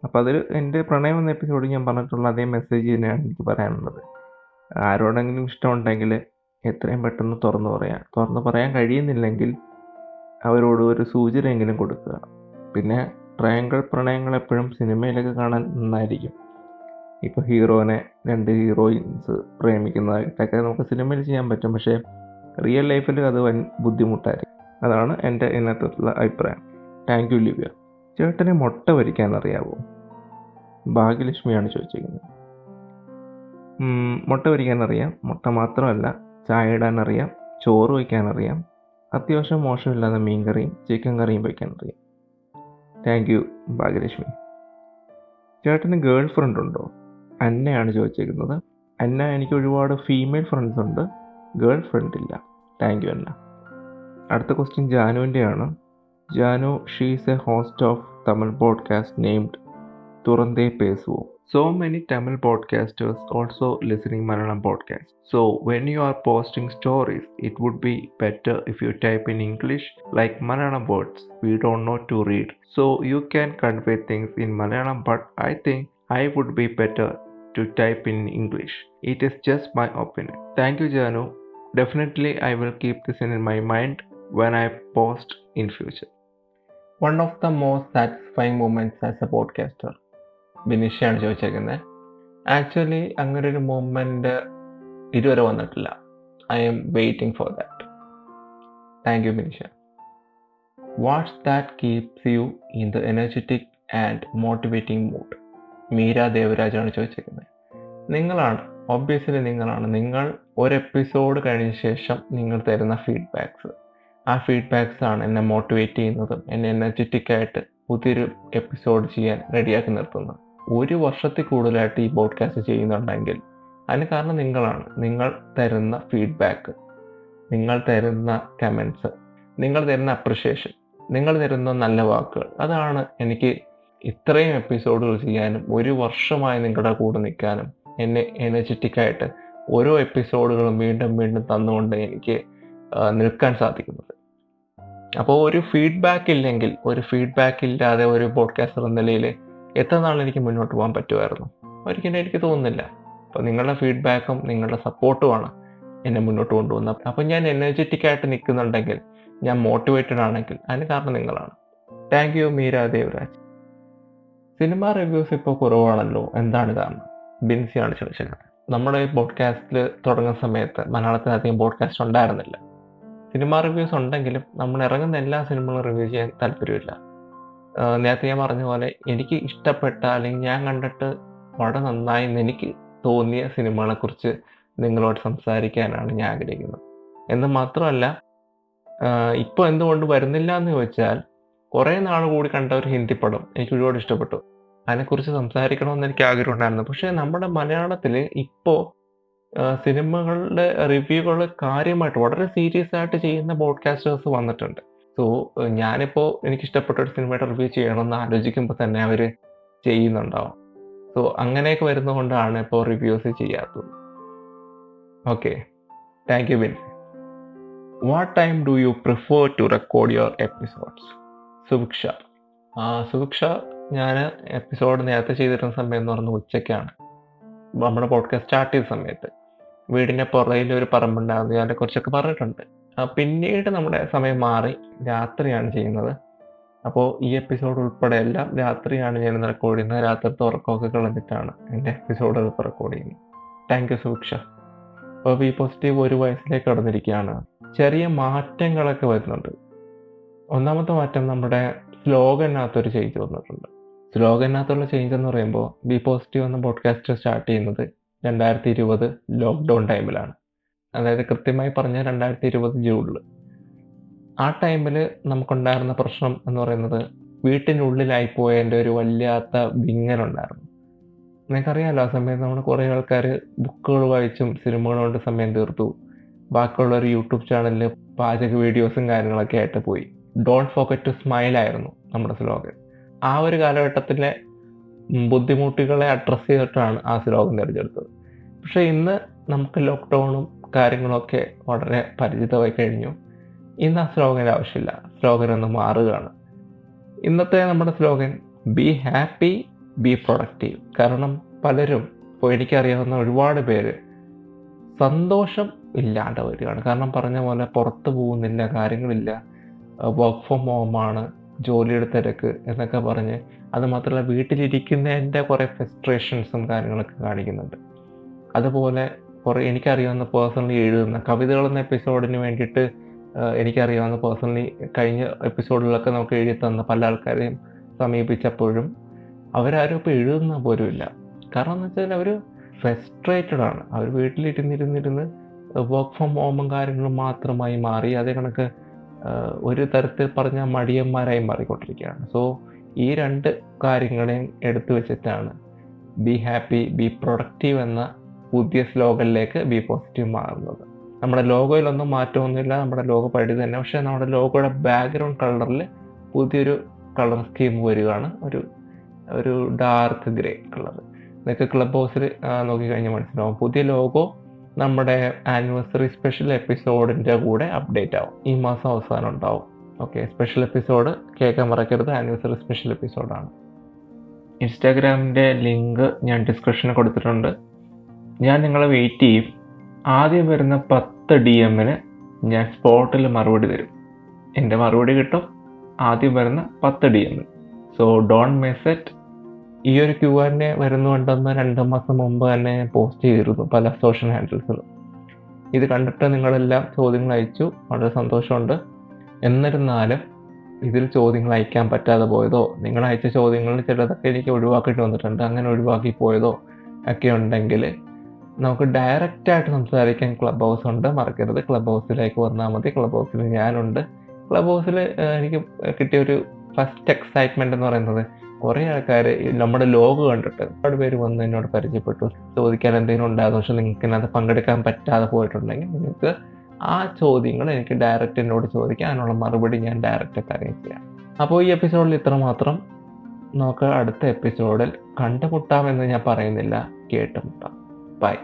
അപ്പോൾ അതിൽ എന്റെ പ്രണയം എന്ന എപ്പിസോഡിൽ ഞാൻ പറഞ്ഞിട്ടുള്ള അതേ മെസ്സേജ് തന്നെയാണ് എനിക്ക് പറയാനുള്ളത്. ആരോടെങ്കിലും ഇഷ്ടമുണ്ടെങ്കിൽ എത്രയും പെട്ടെന്ന് തുറന്നു പറയാം തുറന്നു പറയാൻ കഴിയുന്നില്ലെങ്കിൽ അവരോട് ഒരു സൂചനയെങ്കിലും കൊടുക്കുക. പിന്നെ ട്രയാങ്കിൾ പ്രണയങ്ങൾ എപ്പോഴും സിനിമയിലൊക്കെ കാണാൻ നന്നായിരിക്കും. ഇപ്പോൾ ഹീറോനെ രണ്ട് ഹീറോയിൻസ് പ്രേമിക്കുന്നതായിട്ടൊക്കെ നമുക്ക് സിനിമയിൽ ചെയ്യാൻ പറ്റും. പക്ഷേ റിയൽ ലൈഫിൽ അത് വൻ ബുദ്ധിമുട്ടായിരിക്കും. അതാണ് എന്റെ ഇന്നത്തെ അഭിപ്രായം. Thank you Livya. ചേട്ടനെ മുട്ട വരിക്കാൻ അറിയാവോ? ഭാഗ്യലക്ഷ്മിയാണ് ചോദിച്ചിരിക്കുന്നത്. മുട്ട വരിക്കാൻ അറിയാം. മുട്ട മാത്രമല്ല ചായ ഇടാൻ അറിയാം. ചോറ് വയ്ക്കാൻ അറിയാം. അത്യാവശ്യം മോശമില്ലാതെ മീൻ കറിയും ചിക്കൻ കറിയും വയ്ക്കാൻ അറിയാം. Thank you Bhagyalakshmi. ചേട്ടന് ഗേൾ ഫ്രണ്ട് ഉണ്ടോ? അന്നയാണ് ചോദിച്ചേക്കുന്നത്. അന്ന എനിക്ക് ഒരുപാട് ഫീമെയിൽ ഫ്രണ്ട്സ് ഉണ്ട്. ഗേൾ ഫ്രണ്ട് ഇല്ല. Thank you Anna. അടുത്ത question ജാനുവിന്റെയാണ്. Janu she's a host of Tamil podcast named തുറന്തേ പേസുവോ so many Tamil podcasters also listening Malayalam podcasts. So when you are posting stories, it would be better if you type in English like Malayalam words we don't know to read. So you can convey things in Malayalam, but I think I would be better to type in English. It is just my opinion. Thank you, Janu. Definitely, I will keep this in my mind when I post in future. One of the most satisfying moments as a podcaster ബിനിഷയാണ് ചോദിച്ചേക്കുന്നത് actually അങ്ങനെ ഒരു movement ഇതുവരെ വന്നിട്ടില്ല. I'm waiting for that thank you Binisha what's that keeps you in the energetic and motivating mood Meera ദേവരാജാണ് ചോദിച്ചേക്കുന്നത് നിങ്ങളാണ് obviously നിങ്ങളാണ്. നിങ്ങൾ ഒരു എപ്പിസോഡ് കഴിഞ്ഞ ശേഷം നിങ്ങൾ തരുന്ന ഫീഡ്ബാക്ക്സ് ആ ഫീഡ്ബാക്ക്സ് ആണ് എന്നെ മോട്ടിവേറ്റ് ചെയ്യുന്നതും എന്നെ എനർജറ്റിക് ആയിട്ട് പുതിയൊരു എപ്പിസോഡ് ചെയ്യാൻ റെഡിയാക്കി നിർത്തുന്നത്. ഒരു വർഷത്തിൽ കൂടുതലായിട്ട് ഈ പോഡ്കാസ്റ്റ് ചെയ്യുന്നുണ്ടെങ്കിൽ അതിന് കാരണം നിങ്ങളാണ്. നിങ്ങൾ തരുന്ന ഫീഡ്ബാക്ക് നിങ്ങൾ തരുന്ന കമൻസ് നിങ്ങൾ തരുന്ന അപ്രിഷിയേഷൻ നിങ്ങൾ തരുന്ന നല്ല വാക്കുകൾ. അതാണ് എനിക്ക് ഇത്രയും എപ്പിസോഡുകൾ ചെയ്യാനും ഒരു വർഷമായി നിങ്ങളുടെ കൂടെ നിൽക്കാനും എന്നെ എനർജറ്റിക്കായിട്ട് ഓരോ എപ്പിസോഡുകളും വീണ്ടും വീണ്ടും തന്നുകൊണ്ട് എനിക്ക് നിൽക്കാൻ സാധിക്കുന്നത്. അപ്പോൾ ഒരു ഫീഡ്ബാക്ക് ഇല്ലെങ്കിൽ ഒരു ഫീഡ്ബാക്ക് ഇല്ലാതെ ഒരു പോഡ്കാസ്റ്റർ എന്ന നിലയിൽ എത്ര നാൾ എനിക്ക് മുന്നോട്ട് പോകാൻ പറ്റുമായിരുന്നു? ഒരിക്കലും എനിക്ക് തോന്നുന്നില്ല. അപ്പോൾ നിങ്ങളുടെ ഫീഡ്ബാക്കും നിങ്ങളുടെ സപ്പോർട്ടുമാണ് എന്നെ മുന്നോട്ട് കൊണ്ടുപോകുന്നത് അപ്പം ഞാൻ എനർജറ്റിക് ആയിട്ട് നിൽക്കുന്നുണ്ടെങ്കിൽ ഞാൻ മോട്ടിവേറ്റഡ് ആണെങ്കിൽ അതിന് കാരണം നിങ്ങളാണ്. Thank you Meera Devaraj. Cinema reviews ഇപ്പോൾ കുറവാണല്ലോ? എന്താണ് കാരണം? ബിൻസിയാണ് ചോദിച്ചത്. നമ്മുടെ ഈ പോഡ്കാസ്റ്റിൽ തുടങ്ങുന്ന സമയത്ത് മലയാളത്തിൽ അധികം പോഡ്കാസ്റ്റ് ഉണ്ടായിരുന്നില്ല. സിനിമ റിവ്യൂസ് ഉണ്ടെങ്കിലും നമ്മൾ ഇറങ്ങുന്ന എല്ലാ സിനിമകളും റിവ്യൂ ചെയ്യാൻ താല്പര്യമില്ല. നേരത്തെ ഞാൻ പറഞ്ഞ പോലെ എനിക്ക് ഇഷ്ടപ്പെട്ട അല്ലെങ്കിൽ ഞാൻ കണ്ടിട്ട് വളരെ നന്നായി എന്ന് എനിക്ക് തോന്നിയ സിനിമകളെക്കുറിച്ച് നിങ്ങളോട് സംസാരിക്കാനാണ് ഞാൻ ആഗ്രഹിക്കുന്നത്. എന്ന് മാത്രമല്ല ഇപ്പോൾ എന്തുകൊണ്ട് വരുന്നില്ല എന്ന് ചോദിച്ചാൽ കുറേ നാൾ കൂടി കണ്ട ഒരു ഹിന്ദി പടം എനിക്ക് ഒരുപാട് ഇഷ്ടപ്പെട്ടു. അതിനെക്കുറിച്ച് സംസാരിക്കണമെന്ന് എനിക്ക് ആഗ്രഹം ഉണ്ടായിരുന്നു. പക്ഷേ നമ്മുടെ മലയാളത്തിൽ ഇപ്പോൾ സിനിമകളുടെ റിവ്യൂകൾ കാര്യമായിട്ട് വളരെ സീരിയസ് ആയിട്ട് ചെയ്യുന്ന പോഡ്കാസ്റ്റേഴ്സ് വന്നിട്ടുണ്ട്. സോ ഞാനിപ്പോൾ എനിക്ക് ഇഷ്ടപ്പെട്ട ഒരു സിനിമയുടെ റിവ്യൂ ചെയ്യണമെന്ന് ആലോചിക്കുമ്പോൾ തന്നെ അവർ ചെയ്യുന്നുണ്ടാവും. സോ അങ്ങനെയൊക്കെ വരുന്നതുകൊണ്ടാണ് ഇപ്പോൾ റിവ്യൂസ് ചെയ്യാത്തത്. Okay thank you Bin what time do you prefer to record your episodes Subhiksha. Subhiksha ഞാൻ എപ്പിസോഡ് നേരത്തെ ചെയ്തിരുന്ന സമയം എന്ന് പറഞ്ഞാൽ ഉച്ചയ്ക്കാണ്. നമ്മുടെ പോഡ്കാസ്റ്റ് സ്റ്റാർട്ട് ചെയ്ത സമയത്ത്. വീടിന്റെ പുറയിൽ ഒരു പറമ്പുണ്ടായിരുന്നു. അതിനെ കുറിച്ചൊക്കെ പറഞ്ഞിട്ടുണ്ട്. പിന്നീട് നമ്മുടെ സമയം മാറി. രാത്രിയാണ് ചെയ്യുന്നത്. അപ്പോൾ ഈ എപ്പിസോഡ് ഉൾപ്പെടെ എല്ലാം രാത്രിയാണ് ഞാൻ റെക്കോർഡ് ചെയ്യുന്നത്. രാത്രിത്തെ ഉറക്കമൊക്കെ കളഞ്ഞിട്ടാണ് എന്റെ എപ്പിസോഡ് ഇപ്പോൾ റെക്കോർഡ് ചെയ്യുന്നത്. താങ്ക് യു സൂക്ഷ അപ്പോൾ ബി പോസിറ്റീവ് ഒരു വയസ്സിലേക്ക് കടന്നിരിക്കുകയാണ്. ചെറിയ മാറ്റങ്ങളൊക്കെ വരുന്നുണ്ട്. ഒന്നാമത്തെ മാറ്റം നമ്മുടെ സ്ലോഗനകത്തൊരു ചേഞ്ച് വന്നിട്ടുണ്ട്. സ്ലോഗനകത്തുള്ള ചേഞ്ച് എന്ന് പറയുമ്പോൾ ബി പോസിറ്റീവ് എന്ന പോഡ്കാസ്റ്റ് സ്റ്റാർട്ട് ചെയ്യുന്നത് രണ്ടായിരത്തി ഇരുപത് ലോക്ക്ഡൗൺ ടൈമിലാണ് അതായത് കൃത്യമായി പറഞ്ഞാൽ രണ്ടായിരത്തി ഇരുപത് ജൂണിൽ. ആ ടൈമിൽ നമുക്കുണ്ടായിരുന്ന പ്രശ്നം എന്ന് പറയുന്നത് വീട്ടിനുള്ളിലായി പോയതിന്റെ ഒരു വല്ലാത്ത വിങ്ങലുണ്ടായിരുന്നു. നിങ്ങൾക്കറിയാമല്ലോ ആ സമയത്ത് നമ്മൾ കുറേ ആൾക്കാർ ബുക്കുകൾ വായിച്ചും സിനിമകൾ കൊണ്ട് സമയം തീർത്തു. ബാക്കിയുള്ള ഒരു യൂട്യൂബ് ചാനലിൽ പാചക വീഡിയോസും കാര്യങ്ങളൊക്കെ ആയിട്ട് പോയി. ഡോണ്ട് ഫോക്കറ്റ് ടു സ്മൈൽ ആയിരുന്നു നമ്മുടെ സ്ലോഗൻ. ആ ഒരു കാലഘട്ടത്തിലെ ബുദ്ധിമുട്ടുകളെ അഡ്രസ്സ് ചെയ്തിട്ടാണ് ആ സ്ലോഗൻ തിരഞ്ഞെടുത്തത്. പക്ഷേ ഇന്ന് നമുക്ക് ലോക്ക്ഡൗണും കാര്യങ്ങളൊക്കെ വളരെ പരിചിതമായി കഴിഞ്ഞു. ഇന്ന് ആ സ്ലോഗൻ ആവശ്യമില്ല. സ്ലോഗൻ ഒന്ന് മാറുകയാണ്. ഇന്നത്തെ നമ്മുടെ slogan be happy be productive കാരണം പലരും ഇപ്പോൾ എനിക്കറിയാവുന്ന ഒരുപാട് പേര് സന്തോഷം ഇല്ലാണ്ട് വരികയാണ്. കാരണം പറഞ്ഞ പോലെ പുറത്ത് പോകുന്നില്ല കാര്യങ്ങളില്ല. വർക്ക് ഫ്രം ഹോമാണ് ജോലിയുടെ തിരക്ക് എന്നൊക്കെ പറഞ്ഞ് അതുമാത്രമല്ല വീട്ടിലിരിക്കുന്നതിന്റെ കുറേ ഫ്രസ്ട്രേഷൻസും കാര്യങ്ങളൊക്കെ കാണിക്കുന്നുണ്ട്. അതുപോലെ കുറേ എനിക്കറിയാവുന്ന പേഴ്സണലി എഴുതുന്ന കവിതകൾ എന്ന എപ്പിസോഡിന് വേണ്ടിയിട്ട് എനിക്കറിയാവുന്ന പേഴ്സണലി കഴിഞ്ഞ എപ്പിസോഡിലൊക്കെ നമുക്ക് എഴുതി തന്ന പല ആൾക്കാരെയും സമീപിച്ചപ്പോഴും അവരാരും ഇപ്പോൾ എഴുതുന്ന പോലും ഇല്ല. കാരണം എന്ന് വെച്ചാൽ അവർ ഫ്രസ്ട്രേറ്റഡ് ആണ്. അവർ വീട്ടിലിരുന്നിരുന്നിരുന്ന് വർക്ക് ഫ്രം ഹോമും കാര്യങ്ങളും മാത്രമായി മാറി അതേ കണക്ക് ഒരു തരത്തിൽ പറഞ്ഞ മടിയന്മാരായി മാറിക്കൊണ്ടിരിക്കുകയാണ്. സോ ഈ രണ്ട് കാര്യങ്ങളെയും എടുത്തു വെച്ചിട്ടാണ് ബി ഹാപ്പി ബി പ്രൊഡക്റ്റീവ് എന്ന പുതിയ സ്ലോഗനിലേക്ക് ബി പോസിറ്റീവ് മാറുന്നത്. നമ്മുടെ ലോഗോയിലൊന്നും മാറ്റമൊന്നുമില്ല നമ്മുടെ ലോഗോ പഴയത് തന്നെ. പക്ഷേ നമ്മുടെ ലോഗോയുടെ ബാക്ക്ഗ്രൗണ്ട് കളറിൽ പുതിയൊരു കളർ സ്കീം വരികയാണ്. ഒരു ഒരു ഡാർക്ക് ഗ്രേ കളർ ഇതൊക്കെ ക്ലബ് ഹൗസിൽ നോക്കിക്കഴിഞ്ഞാൽ മനസ്സിലാവും. പുതിയ ലോഗോ നമ്മുടെ ആനിവേഴ്സറി സ്പെഷ്യൽ എപ്പിസോഡിന്റെ കൂടെ അപ്ഡേറ്റ് ആവും. ഈ മാസം അവസാനം ഉണ്ടാവും. ഓക്കെ സ്പെഷ്യൽ എപ്പിസോഡ് കേൾക്കാൻ മറക്കരുത്. ആനിവേഴ്സറി സ്പെഷ്യൽ എപ്പിസോഡാണ് ഇൻസ്റ്റാഗ്രാമിന്റെ ലിങ്ക് ഞാൻ ഡിസ്ക്രിപ്ഷനിൽ കൊടുത്തിട്ടുണ്ട്. ഞാൻ നിങ്ങളെ വെയിറ്റ് ചെയ്യും. ആദ്യം വരുന്ന പത്ത് ഡി എമ്മിന് ഞാൻ സ്പോട്ടിൽ മറുപടി തരും. എന്റെ മറുപടി കിട്ടും. ആദ്യം വരുന്ന പത്ത് ഡി എമ്മിൽ സോ ഡോൺ മിസ് ഇറ്റ് ഈ ഒരു ക്യു ആൻ എ വരുന്നുണ്ടെന്ന് രണ്ട് മാസം മുമ്പ് തന്നെ പോസ്റ്റ് ചെയ്തിരുന്നു പല സോഷ്യൽ ഹാൻഡിൽസിലും ഇത് കണ്ടിട്ട് നിങ്ങളെല്ലാം ചോദ്യങ്ങൾ അയച്ചു. വളരെ സന്തോഷമുണ്ട്. എന്നിരുന്നാലും ഇതിൽ ചോദ്യങ്ങൾ അയക്കാൻ പറ്റാതെ പോയതോ നിങ്ങൾ അയച്ച ചോദ്യങ്ങളിൽ ചിലതൊക്കെ എനിക്ക് ഒഴിവാക്കേണ്ടി വന്നിട്ടുണ്ട് അങ്ങനെ ഒഴിവാക്കി പോയതോ ഒക്കെ ഉണ്ടെങ്കിൽ നമുക്ക് ഡയറക്റ്റ് ആയിട്ട് സംസാരിക്കാൻ ക്ലബ് ഹൗസ് ഉണ്ട്. മറക്കരുത്. ക്ലബ് ഹൗസിലേക്ക് വന്നാൽ മതി. ക്ലബ് ഹൗസിൽ ഞാനുണ്ട്. ക്ലബ് ഹൗസിൽ എനിക്ക് കിട്ടിയ ഒരു ഫസ്റ്റ് എക്സൈറ്റ്മെന്റ് എന്ന് പറയുന്നത് കുറേ ആൾക്കാർ നമ്മുടെ ലോഗ് കണ്ടിട്ട് ഒരുപാട് പേര് വന്ന് എന്നോട് പരിചയപ്പെട്ടു. ചോദിക്കാൻ എന്തെങ്കിലും ഉണ്ടാകും. പക്ഷെ നിങ്ങൾക്ക് ഇതിനകത്ത് പങ്കെടുക്കാൻ പറ്റാതെ പോയിട്ടുണ്ടെങ്കിൽ നിങ്ങൾക്ക് ആ ചോദ്യങ്ങൾ എനിക്ക് ഡയറക്റ്റ് എന്നോട് ചോദിക്കാം. അതിനുള്ള മറുപടി ഞാൻ ഡയറക്റ്റ് കാര്യം ചെയ്യാം. അപ്പോൾ ഈ എപ്പിസോഡിൽ ഇത്ര മാത്രം നമുക്ക് അടുത്ത എപ്പിസോഡിൽ കണ്ടുമുട്ടാമെന്ന് ഞാൻ പറയുന്നില്ല. കേട്ടുമുട്ടാം. ബൈ